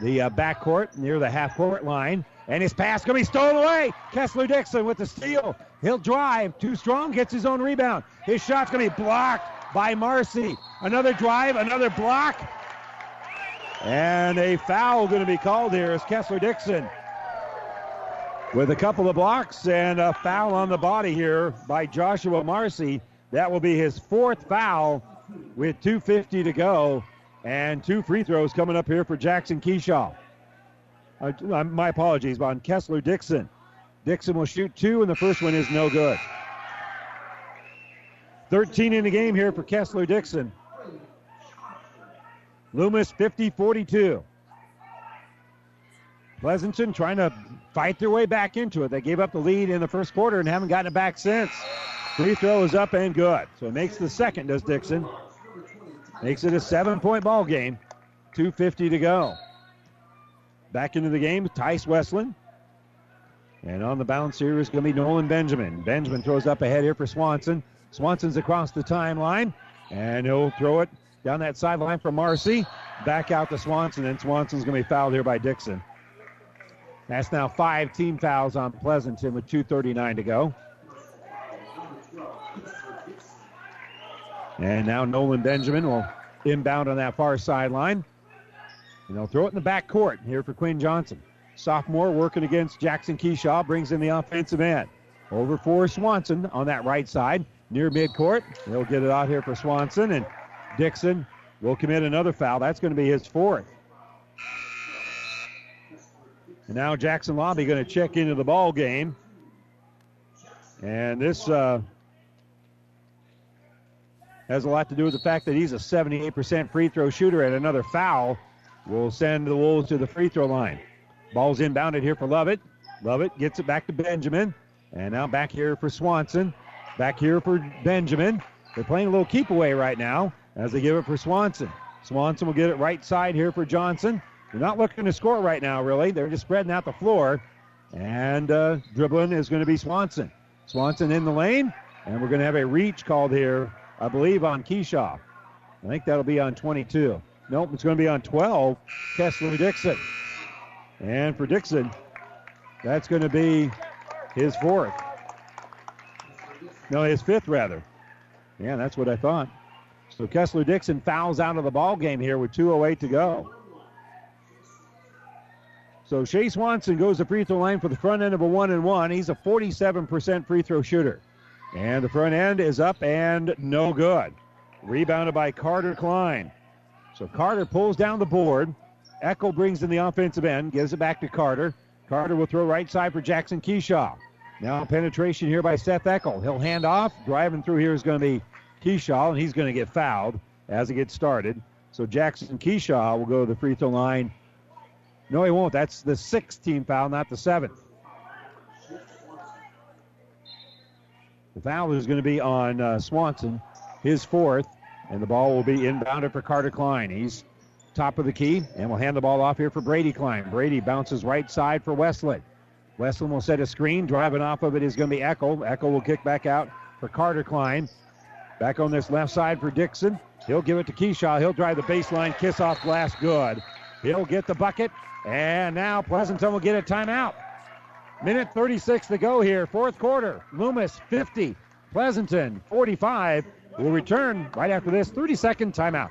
the uh, backcourt, near the half court line. And his pass going to be stolen away. Kessler Dixon with the steal. He'll drive. Too strong. Gets his own rebound. His shot's going to be blocked by Marcy. Another drive. Another block. And a foul going to be called here as Kessler Dixon with a couple of blocks and a foul on the body here by Joshua Marcy. That will be his fourth foul with 2.50 to go and two free throws coming up here for Jackson Keyshaw. Uh, my apologies on Kessler Dixon. Dixon will shoot two, and the first one is no good. 13 in the game here for Kessler Dixon. Loomis 50 42. Pleasanton trying to fight their way back into it. They gave up the lead in the first quarter and haven't gotten it back since. Free throw is up and good. So it makes the second, does Dixon. Makes it a seven point ball game. 2.50 to go. Back into the game, Tice Westland. And on the bounce here is going to be Nolan Benjamin. Benjamin throws up ahead here for Swanson. Swanson's across the timeline, and he'll throw it down that sideline for Marcy. Back out to Swanson, and Swanson's going to be fouled here by Dixon. That's now five team fouls on Pleasanton with 2.39 to go. And now Nolan Benjamin will inbound on that far sideline. And they'll throw it in the back court here for Quinn Johnson. Sophomore working against Jackson Keyshaw brings in the offensive end. Over for Swanson on that right side near midcourt. They'll get it out here for Swanson, and Dixon will commit another foul. That's going to be his fourth. And now Jackson Lobby going to check into the ball game. And this uh, has a lot to do with the fact that he's a 78% free throw shooter, and another foul will send the Wolves to the free throw line. Ball's inbounded here for Lovett. Lovett gets it back to Benjamin. And now back here for Swanson. Back here for Benjamin. They're playing a little keep away right now as they give it for Swanson. Swanson will get it right side here for Johnson. They're not looking to score right now, really. They're just spreading out the floor. And uh, dribbling is going to be Swanson. Swanson in the lane. And we're going to have a reach called here I believe, on Keyshaw. I think that'll be on 22. Nope, it's going to be on 12, Kessler Dixon. And for Dixon, that's going to be his fourth. No, his fifth, rather. Yeah, that's what I thought. So Kessler Dixon fouls out of the ball game here with 2.08 to go. So Chase Swanson goes to the free throw line for the front end of a one and one. He's a 47% free throw shooter. And the front end is up and no good. Rebounded by Carter Klein. So Carter pulls down the board. Eckel brings in the offensive end, gives it back to Carter. Carter will throw right side for Jackson Keyshaw. Now penetration here by Seth Eckel. He'll hand off. Driving through here is going to be Keyshaw, and he's going to get fouled as it gets started. So Jackson Keyshaw will go to the free throw line. No, he won't. That's the sixth team foul, not the seventh. The foul is going to be on uh, Swanson, his fourth, and the ball will be inbounded for Carter Klein. He's top of the key, and we'll hand the ball off here for Brady Klein. Brady bounces right side for Westland. Westland will set a screen. Driving off of it is going to be Eckel. Eckel will kick back out for Carter Klein. Back on this left side for Dixon. He'll give it to Keyshaw. He'll drive the baseline, kiss off glass, good. He'll get the bucket, and now Pleasanton will get a timeout. Minute 36 to go here, fourth quarter. Loomis 50, Pleasanton 45. We'll return right after this 30 second timeout.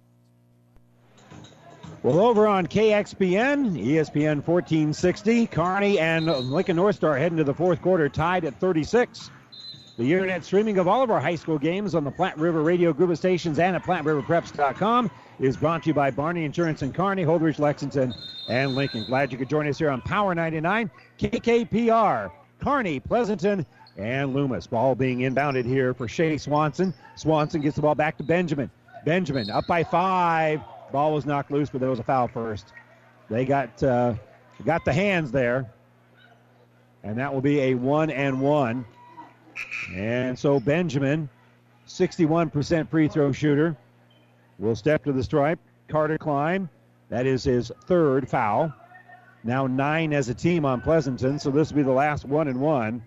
Well, over on KXPN, ESPN 1460, Kearney and Lincoln North Star heading to the fourth quarter, tied at 36. The internet streaming of all of our high school games on the Platte River Radio Group of Stations and at PlatteRiverPreps.com is brought to you by Barney Insurance in Kearney, Holdrege, Lexington, and Lincoln. Glad you could join us here on Power 99, KKPR, Kearney, Pleasanton, and Loomis. Ball being inbounded here for Shea Swanson. Swanson gets the ball back to Benjamin. Benjamin up by five. Ball was knocked loose, but there was a foul first. They got uh, got the hands there, and that will be a one and one. And so Benjamin, 61% free throw shooter, will step to the stripe. Carter Klein, that is his third foul. Now nine as a team on Pleasanton, so this will be the last one and one.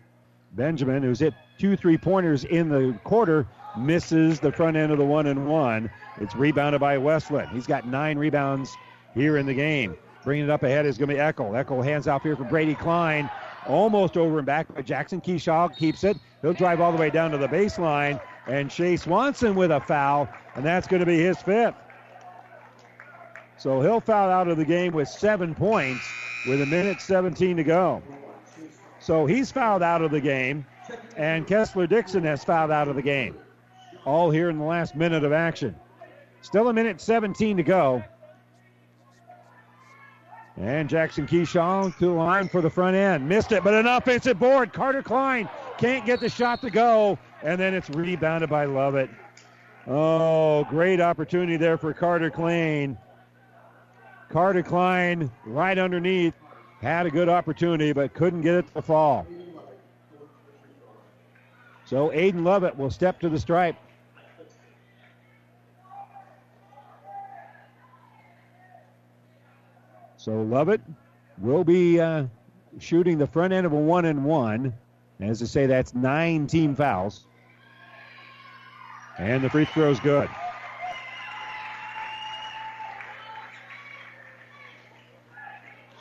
Benjamin, who's hit two three pointers in the quarter, misses the front end of the one and one. It's rebounded by Westland. He's got nine rebounds here in the game. Bringing it up ahead is going to be Eckel. Eckel hands off here for Brady Klein. Almost over and back, but Jackson Keyshaw keeps it. He'll drive all the way down to the baseline. And Shea Swanson with a foul, and that's going to be his fifth. So he'll foul out of the game with seven points with a minute 17 to go. So he's fouled out of the game, and Kessler Dixon has fouled out of the game. All here in the last minute of action. Still a minute 17 to go. And Jackson Keyshaw to the line for the front end. Missed it, but an offensive board. Carter Klein can't get the shot to go, and then it's rebounded by Lovett. Oh, great opportunity there for Carter Klein. Carter Klein right underneath had a good opportunity, but couldn't get it to fall. So Aiden Lovett will step to the stripe. So Lovett will be uh, shooting the front end of a one and one. As I say, that's nine team fouls. And the free throw is good.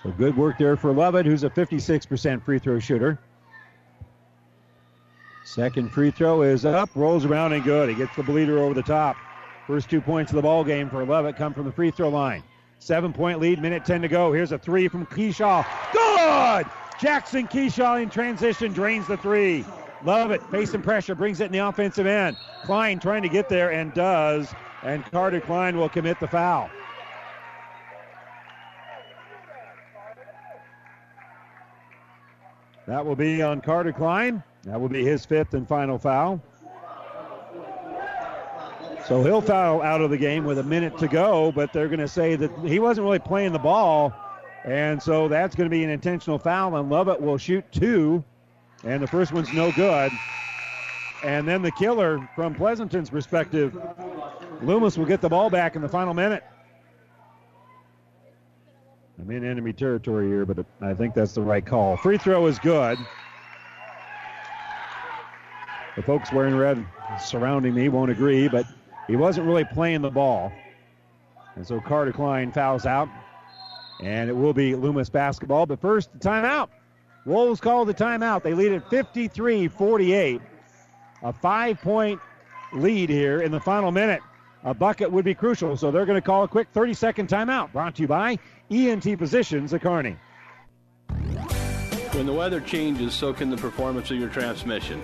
So good work there for Lovett, who's a 56% free throw shooter. Second free throw is up, rolls around and good. He gets the bleeder over the top. First two points of the ball game for Lovett come from the free throw line. Seven point lead, minute 10 to go. Here's a three from Keyshaw. Good! Jackson Keyshaw in transition drains the three. Lovett. Facing pressure, brings it in the offensive end. Klein trying to get there and does. And Carter Klein will commit the foul. That will be on Carter Klein. That will be his fifth and final foul. So he'll foul out of the game with a minute to go, but they're going to say that he wasn't really playing the ball. And so that's going to be an intentional foul, and Lovett will shoot two. And the first one's no good. And then the killer, from Pleasanton's perspective, Loomis will get the ball back in the final minute. I'm in enemy territory here, but I think that's the right call. Free throw is good. The folks wearing red surrounding me won't agree, but he wasn't really playing the ball. And so Carter Klein fouls out. And it will be Loomis basketball. But first, the timeout. Wolves call the timeout. They lead at 53 48. A five point lead here in the final minute. A bucket would be crucial, so they're going to call a quick 30 second timeout. Brought to you by ENT Physicians at Kearney. When the weather changes, so can the performance of your transmission.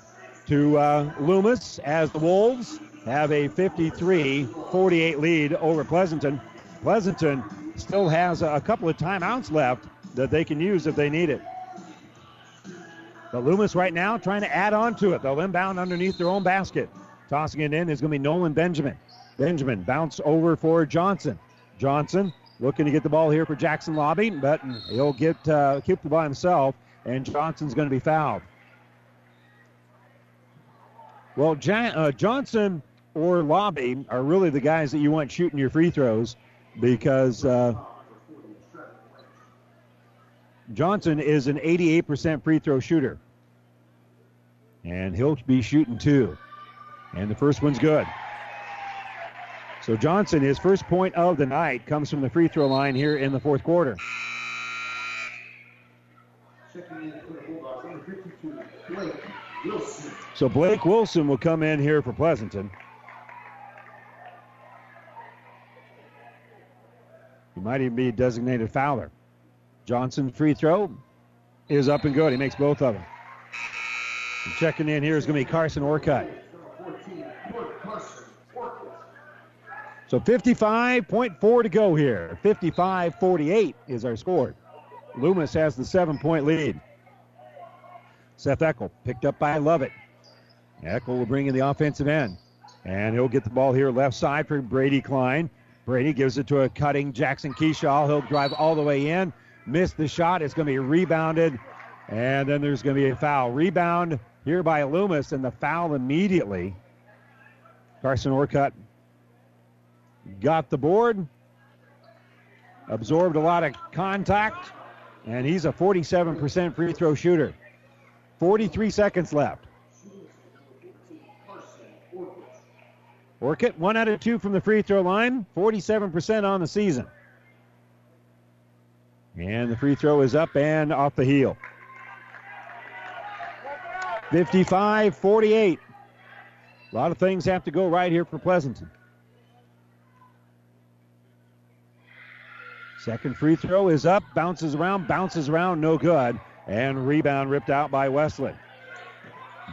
to uh, Loomis as the Wolves have a 53 48 lead over Pleasanton. Pleasanton still has a couple of timeouts left that they can use if they need it. But Loomis right now trying to add on to it. They'll inbound underneath their own basket. Tossing it in is going to be Nolan Benjamin. Benjamin bounce over for Johnson. Johnson looking to get the ball here for Jackson Lobby, but he'll get uh, keep the ball himself, and Johnson's going to be fouled. Well, uh, Johnson or Lobby are really the guys that you want shooting your free throws because uh, Johnson is an 88% free throw shooter. And he'll be shooting two. And the first one's good. So Johnson, his first point of the night comes from the free throw line here in the fourth quarter. So Blake Wilson will come in here for Pleasanton. He might even be designated fouler. Johnson free throw is up and good. He makes both of them. And checking in here is going to be Carson Orcutt. So 55.4 to go here. 55 48 is our score. Loomis has the seven point lead. Seth Eckel picked up by Lovett. Eckel will bring in the offensive end. And he'll get the ball here left side for Brady Klein. Brady gives it to a cutting Jackson Keyshaw. He'll drive all the way in. Missed the shot. It's going to be rebounded. And then there's going to be a foul. Rebound here by Loomis, and the foul immediately. Carson Orcutt got the board, absorbed a lot of contact, and he's a 47% free throw shooter. 43 seconds left. Orcutt, one out of two from the free throw line, 47% on the season. And the free throw is up and off the heel. 55 48. A lot of things have to go right here for Pleasanton. Second free throw is up, bounces around, bounces around, no good. And rebound ripped out by Westland.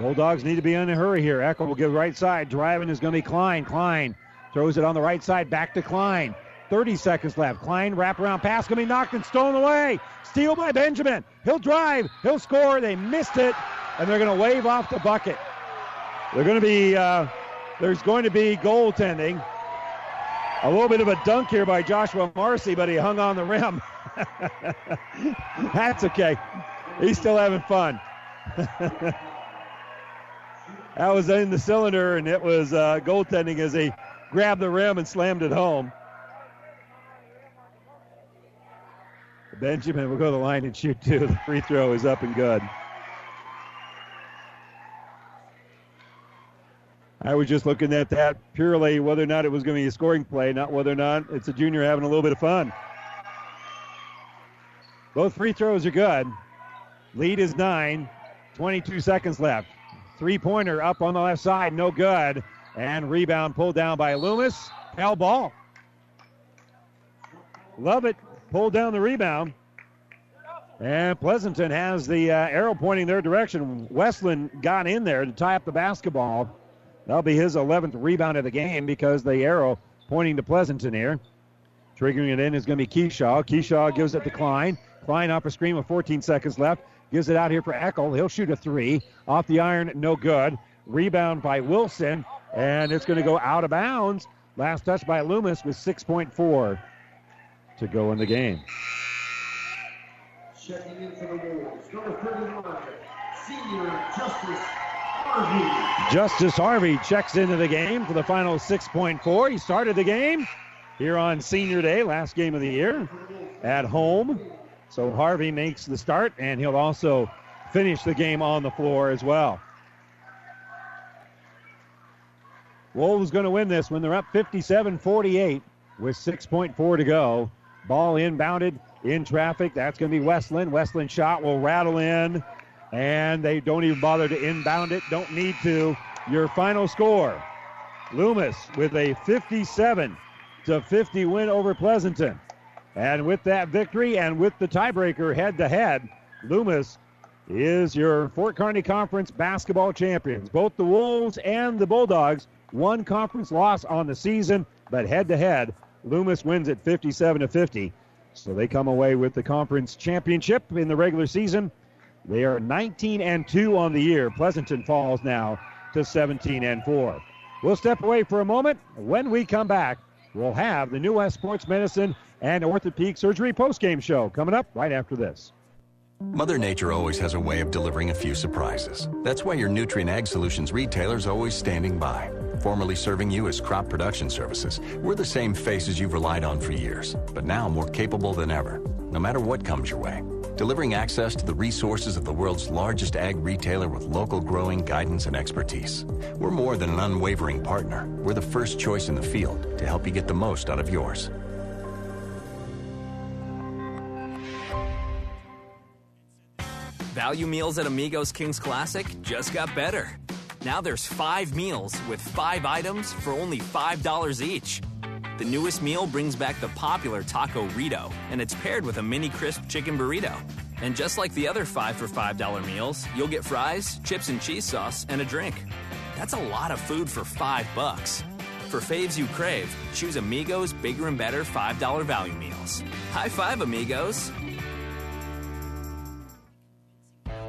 Bulldogs need to be in a hurry here. Eckel will give right side. Driving is going to be Klein. Klein throws it on the right side back to Klein. 30 seconds left. Klein wraparound pass going to be knocked and stolen away. Steal by Benjamin. He'll drive. He'll score. They missed it, and they're going to wave off the bucket. They're going to be. Uh, there's going to be goaltending. A little bit of a dunk here by Joshua Marcy, but he hung on the rim. [laughs] That's okay. He's still having fun. [laughs] that was in the cylinder, and it was uh, goaltending as he grabbed the rim and slammed it home. Benjamin will go to the line and shoot two. The free throw is up and good. I was just looking at that purely whether or not it was going to be a scoring play, not whether or not it's a junior having a little bit of fun. Both free throws are good. Lead is nine. 22 seconds left. Three pointer up on the left side, no good. And rebound pulled down by Loomis. Hell ball. Lovett. pulled down the rebound. And Pleasanton has the uh, arrow pointing their direction. Westland got in there to tie up the basketball. That'll be his 11th rebound of the game because the arrow pointing to Pleasanton here. Triggering it in is going to be Keyshaw. Keyshaw gives it to Klein. Klein off a screen with 14 seconds left. Gives it out here for Eckel. He'll shoot a three. Off the iron, no good. Rebound by Wilson. And it's going to go out of bounds. Last touch by Loomis with 6.4 to go in the game. Checking in for the Wolves, number 39, senior Justice Harvey. Justice Harvey checks into the game for the final 6.4. He started the game here on senior day, last game of the year, at home. So Harvey makes the start, and he'll also finish the game on the floor as well. Wolves going to win this when they're up 57 48 with 6.4 to go. Ball inbounded in traffic. That's going to be Westland. Westland shot will rattle in, and they don't even bother to inbound it. Don't need to. Your final score Loomis with a 57 to 50 win over Pleasanton. And with that victory and with the tiebreaker head to head, Loomis is your Fort Kearny Conference basketball champions. Both the Wolves and the Bulldogs one conference loss on the season, but head to head, Loomis wins at 57 to 50. So they come away with the conference championship in the regular season. They are 19 and 2 on the year. Pleasanton falls now to 17 and 4. We'll step away for a moment. When we come back, we'll have the New West Sports Medicine and Orthopedic Surgery postgame show coming up right after this. Mother Nature always has a way of delivering a few surprises. That's why your Nutrien Ag Solutions retailer is always standing by. Formerly serving you as crop production services, we're the same faces you've relied on for years, but now more capable than ever, no matter what comes your way. Delivering access to the resources of the world's largest ag retailer with local growing guidance and expertise. We're more than an unwavering partner. We're the first choice in the field to help you get the most out of yours. Value meals at Amigos Kings Classic just got better. Now there's five meals with five items for only $5 each. The newest meal brings back the popular Taco Rito, and it's paired with a mini crisp chicken burrito. And just like the other five for $5 meals, you'll get fries, chips and cheese sauce, and a drink. That's a lot of food for five bucks. For faves you crave, choose Amigos Bigger and Better $5 value meals. High five, amigos!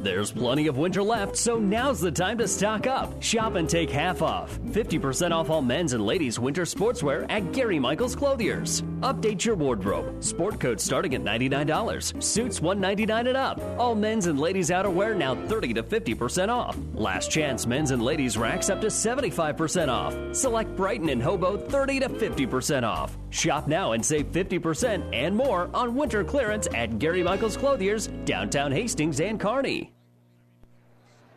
There's plenty of winter left, so now's the time to stock up. Shop and take half off. 50% off all men's and ladies' winter sportswear at Gary Michaels Clothiers. Update your wardrobe. Sport coats starting at $99. Suits 199 and up. All men's and ladies' outerwear now 30 to 50% off. Last chance men's and ladies' racks up to 75% off. Select Brighton and Hobo 30 to 50% off. Shop now and save 50% and more on winter clearance at Gary Michaels Clothiers, downtown Hastings and Kearney.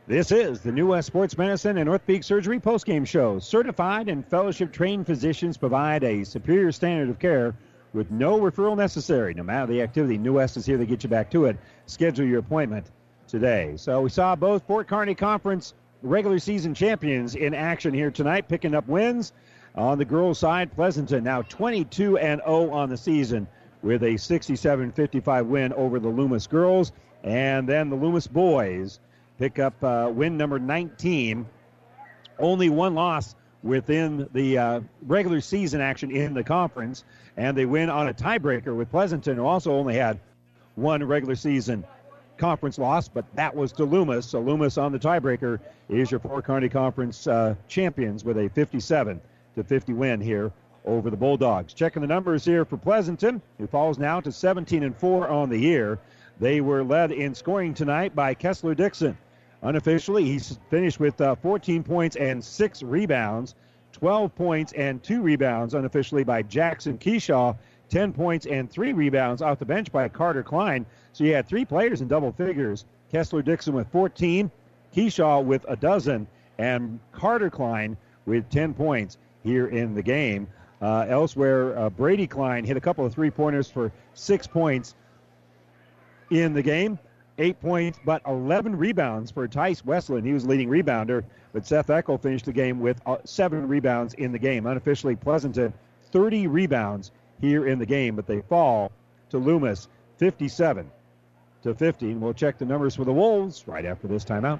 This is the New West Sports Medicine and Orthopedic Surgery postgame show. Certified and fellowship trained physicians provide a superior standard of care with no referral necessary. No matter the activity, New West is here to get you back to it. Schedule your appointment today. So we saw both Fort Kearny Conference regular season champions in action here tonight, picking up wins. On the girls' side, Pleasanton now 22 and 0 on the season with a 67-55 win over the Loomis girls, and then the Loomis boys pick up uh, win number 19. Only one loss within the uh, regular season action in the conference, and they win on a tiebreaker with Pleasanton, who also only had one regular season conference loss, but that was to Loomis. So Loomis on the tiebreaker is your Fort Kearny Conference uh, champions with a 57 to 50 win here over the Bulldogs. Checking the numbers here for Pleasanton, who falls now to 17 and 4 on the year. They were led in scoring tonight by Kessler Dixon. Unofficially, he finished with uh, 14 points and six rebounds. 12 points and two rebounds unofficially by Jackson Keyshaw. 10 points and three rebounds off the bench by Carter Klein. So you had three players in double figures. Kessler Dixon with 14, Keyshaw with a dozen, and Carter Klein with 10 points here in the game. Uh, elsewhere, uh, Brady Klein hit a couple of three pointers for six points in the game. Eight points, but 11 rebounds for Tice Westland. He was leading rebounder, but Seth Eckel finished the game with uh, seven rebounds in the game. Unofficially, Pleasanton 30 rebounds here in the game, but they fall to Loomis 57 to 50. And we'll check the numbers for the Wolves right after this timeout.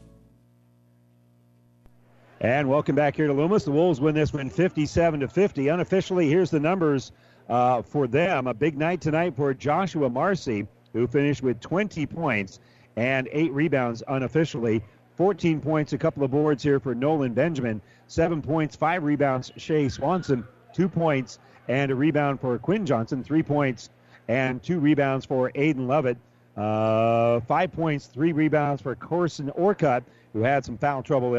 And welcome back here to Loomis. The Wolves win this one 57 to 50. Unofficially, here's the numbers uh, for them. A big night tonight for Joshua Marcy, who finished with 20 points and eight rebounds unofficially. 14 points, a couple of boards here for Nolan Benjamin. Seven points, five rebounds, Shea Swanson. Two points and a rebound for Quinn Johnson. Three points and two rebounds for Aiden Lovett. Uh, five points, three rebounds for Corson Orcutt, who had some foul trouble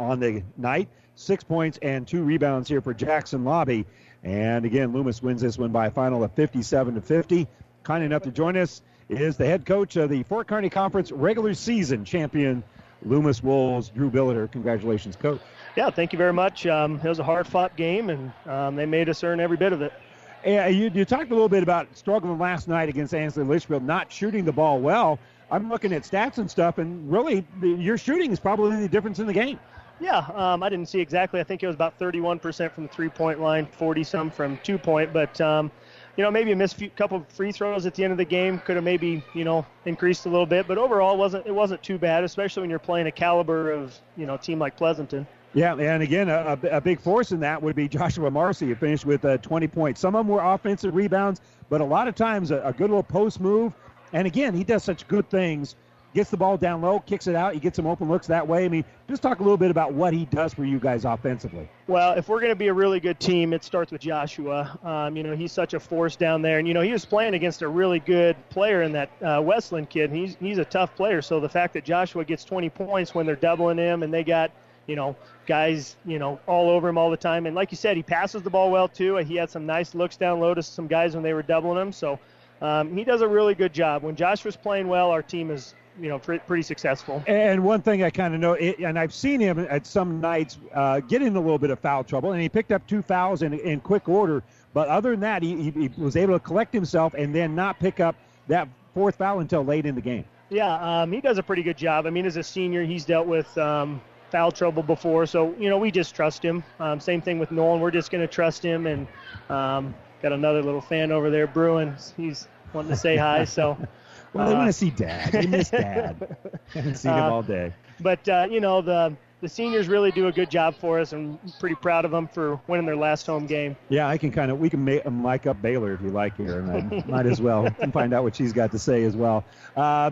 on the night. Six points and two rebounds here for Jackson Lobby. And again, Loomis wins this one by a final of 57 to 50. Kind enough to join us is the head coach of the Fort Kearny Conference regular season champion, Loomis Wolves, Drew Billiter. Congratulations, coach. Yeah, thank you very much. Um, it was a hard fought game, and um, they made us earn every bit of it. Yeah, you, you talked a little bit about struggling last night against Ansley Litchfield, not shooting the ball well. I'm looking at stats and stuff, and really, your shooting is probably the difference in the game. Yeah, um, I didn't see exactly. I think it was about 31% from the three-point line, 40 some from two-point. But um, you know, maybe a missed few, couple free throws at the end of the game could have maybe you know increased a little bit. But overall, it wasn't it wasn't too bad, especially when you're playing a caliber of you know team like Pleasanton. Yeah, and again, a, a big force in that would be [laughs] Joshua Marcy, who finished with uh, 20 points. Some of them were offensive rebounds, but a lot of times a, a good little post move. And again, he does such good things gets the ball down low, kicks it out. He gets some open looks that way. I mean, just talk a little bit about what he does for you guys offensively. Well, if we're going to be a really good team, it starts with Joshua. Um, you know, he's such a force down there, and you know he was playing against a really good player in that uh, Westland kid. He's he's a tough player. So the fact that Joshua gets 20 points when they're doubling him, and they got you know guys you know all over him all the time, and like you said, he passes the ball well too. He had some nice looks down low to some guys when they were doubling him. So. Um, he does a really good job. When Joshua's playing well, our team is you know pretty successful. And one thing I kind of know, it, and I've seen him at some nights uh, get in a little bit of foul trouble, and he picked up two fouls in, in quick order. But other than that, he, he, was able to collect himself and then not pick up that fourth foul until late in the game. Yeah, um, he does a pretty good job. I mean, as a senior, he's dealt with um, foul trouble before, so you know we just trust him. Um, same thing with Nolan. We're just going to trust him, and um, got another little fan over there, Bruin. He's wanting to say hi, so. [laughs] Well, they uh, want to see Dad. They miss Dad. [laughs] haven't seen him uh, all day. But uh, you know the the seniors really do a good job for us, and I'm pretty proud of them for winning their last home game. Yeah, I can kind of we can make them mic up Baylor if you like here, and [laughs] might as well and find out what she's got to say as well. Uh,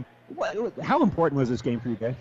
how important was this game for you guys?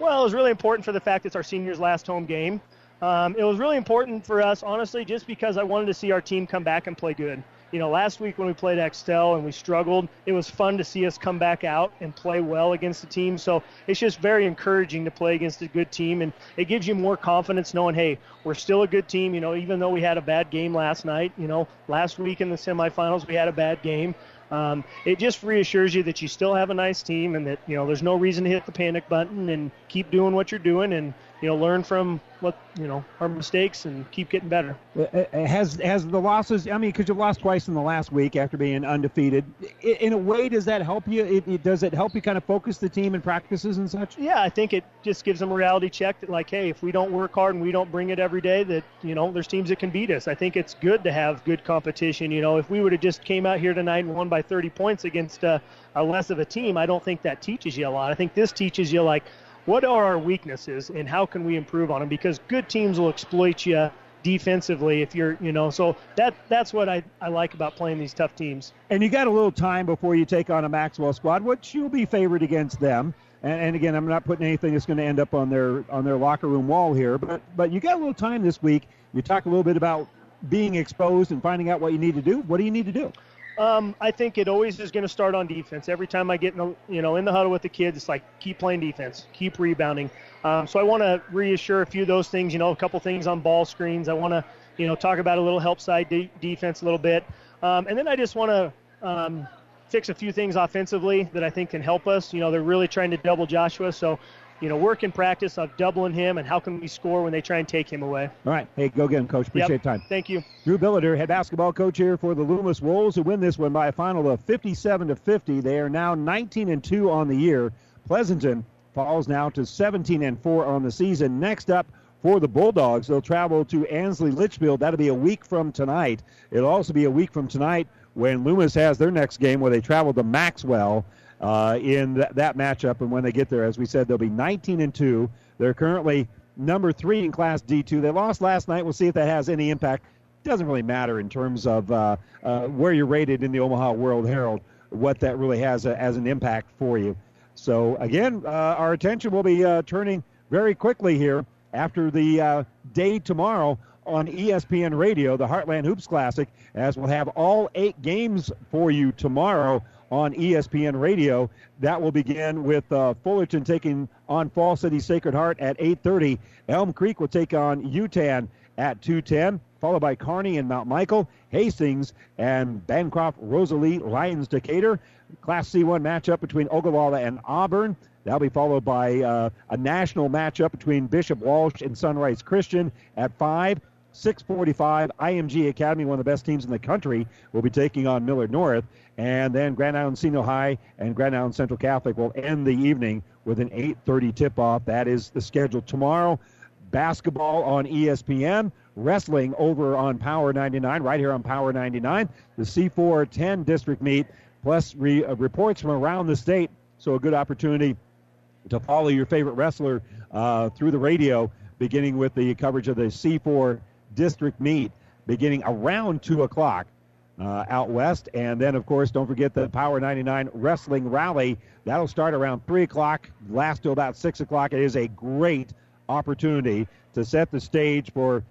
Well, it was really important for the fact it's our seniors' last home game. Um, it was really important for us, honestly, just because I wanted to see our team come back and play good. You know, last week when we played Axtell and we struggled, it was fun to see us come back out and play well against the team. So it's just very encouraging to play against a good team, and it gives you more confidence knowing, hey, we're still a good team. You know, even though we had a bad game last night, you know, last week in the semifinals we had a bad game. Um, it just reassures you that you still have a nice team and that you know there's no reason to hit the panic button and keep doing what you're doing and you know learn from what you know our mistakes and keep getting better. Uh, uh, uh, has has the losses? I mean, because you've lost twice in the last week after being undefeated. In a way, does that help you? It, it, does it help you kind of focus the team in practices and such? Yeah, I think it just gives them a reality check that like, hey, if we don't work hard and we don't bring it every day, that you know there's teams that can beat us. I think it's good to have good competition. You know, if we would have just came out here tonight and won by 30 points against uh, a less of a team, I don't think that teaches you a lot. I think this teaches you like what are our weaknesses and how can we improve on them? Because good teams will exploit you defensively if you're, you know, so that that's what I, I like about playing these tough teams. And you got a little time before you take on a Maxwell squad, which you'll be favored against them. And, and again, I'm not putting anything that's going to end up on their on their locker room wall here, but but you got a little time this week. You talk a little bit about being exposed and finding out what you need to do. What do you need to do? Um, I think it always is going to start on defense. Every time I get in the, you know in the huddle with the kids, it's like keep playing defense, keep rebounding. Um, so I want to reassure a few of those things. You know, a couple things on ball screens. I want to you know talk about a little help side de- defense a little bit, um, and then I just want to um, fix a few things offensively that I think can help us. You know, they're really trying to double Joshua, so you know, work in practice of doubling him and how can we score when they try and take him away. All right. Hey, go get him, Coach. Appreciate yep. time. Thank you. Drew Billiter, head basketball coach here for the Loomis Wolves, who win this one by a final of 57 to 50. They are now 19 and 2 on the year. Pleasanton falls now to 17 and 4 on the season. Next up for the Bulldogs, they'll travel to Ansley Litchfield. That'll be a week from tonight. It'll also be a week from tonight when Loomis has their next game where they travel to Maxwell uh, in th- that matchup. And when they get there, as we said, they'll be 19 and 2. They're currently number three in Class D2. They lost last night. We'll see if that has any impact. Doesn't really matter in terms of uh, uh, where you're rated in the Omaha World Herald, what that really has a, as an impact for you. So, again, uh, our attention will be uh, turning very quickly here after the uh, day tomorrow on ESPN Radio, the Heartland Hoops Classic, as we'll have all eight games for you tomorrow on ESPN Radio. That will begin with uh, Fullerton taking on Falls City Sacred Heart at 8:30. Elm Creek will take on Yutan at 2:10, followed by Kearney and Mount Michael, Hastings and Bancroft Rosalie Lyons Decatur. Class C1 matchup between Ogallala and Auburn. That'll be followed by uh, a national matchup between Bishop Walsh and Sunrise Christian at 5. 645 IMG Academy, one of the best teams in the country, will be taking on Millard North. And then Grand Island Senior High and Grand Island Central Catholic will end the evening with an 8.30 tip-off. That is the schedule tomorrow. Basketball on ESPN. Wrestling over on Power 99, right here on Power 99. The C4 10 district meet, plus re, uh, reports from around the state. So a good opportunity to follow your favorite wrestler uh, through the radio, beginning with the coverage of the C4 district meet beginning around 2 o'clock uh, out west. And then, of course, don't forget the Power 99 Wrestling Rally. That'll start around 3 o'clock, last till about 6 o'clock. It is a great opportunity to set the stage for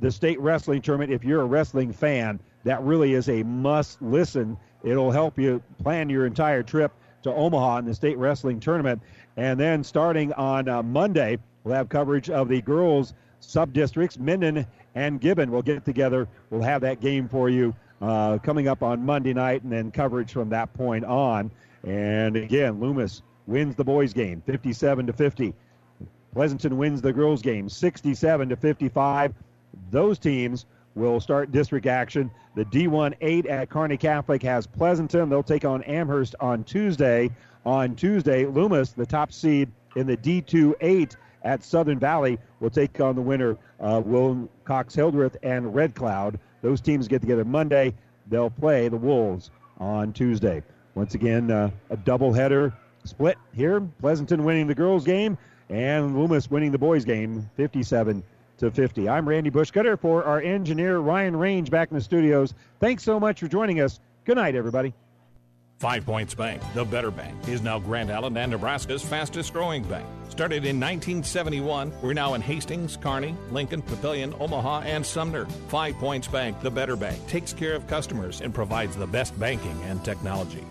the state wrestling tournament. If you're a wrestling fan, that really is a must listen. It'll help you plan your entire trip to Omaha in the state wrestling tournament. And then starting on uh, Monday, we'll have coverage of the girls' sub districts. Minden and Gibbon will get together. We'll have that game for you uh, coming up on Monday night, and then coverage from that point on. And again, Loomis wins the boys' game, 57 to 50. Pleasanton wins the girls' game, 67 to 55. Those teams will start district action. The D1 8 at Kearney Catholic has Pleasanton. They'll take on Amherst on Tuesday. On Tuesday, Loomis, the top seed in the D2 8 at Southern Valley, will take on the winner, uh, Wilcox Hildreth and Red Cloud. Those teams get together Monday. They'll play the Wolves on Tuesday. Once again, uh, a doubleheader split here. Pleasanton winning the girls' game and Loomis winning the boys' game, 57 to 50. I'm Randy Bushcutter for our engineer Ryan Renk back in the studios. Thanks so much for joining us. Good night, everybody. Five Points Bank, the better bank, is now Grand Island and Nebraska's fastest growing bank. Started in 1971, we're now in Hastings, Kearney, Lincoln, Papillion, Omaha, and Sumner. Five Points Bank, the better bank, takes care of customers and provides the best banking and technology.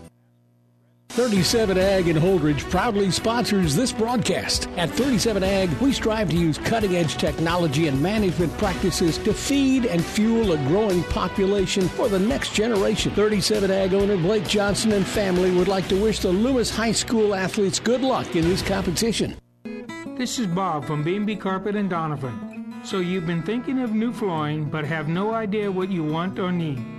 37 Ag in Holdrege proudly sponsors this broadcast. At 37 Ag, we strive to use cutting edge technology and management practices to feed and fuel a growing population for the next generation. 37 Ag owner Blake Johnson and family would like to wish the Loomis High School athletes good luck in this competition. This is Bob from B&B Carpet and Doniphan. So you've been thinking of new flooring but have no idea what you want or need.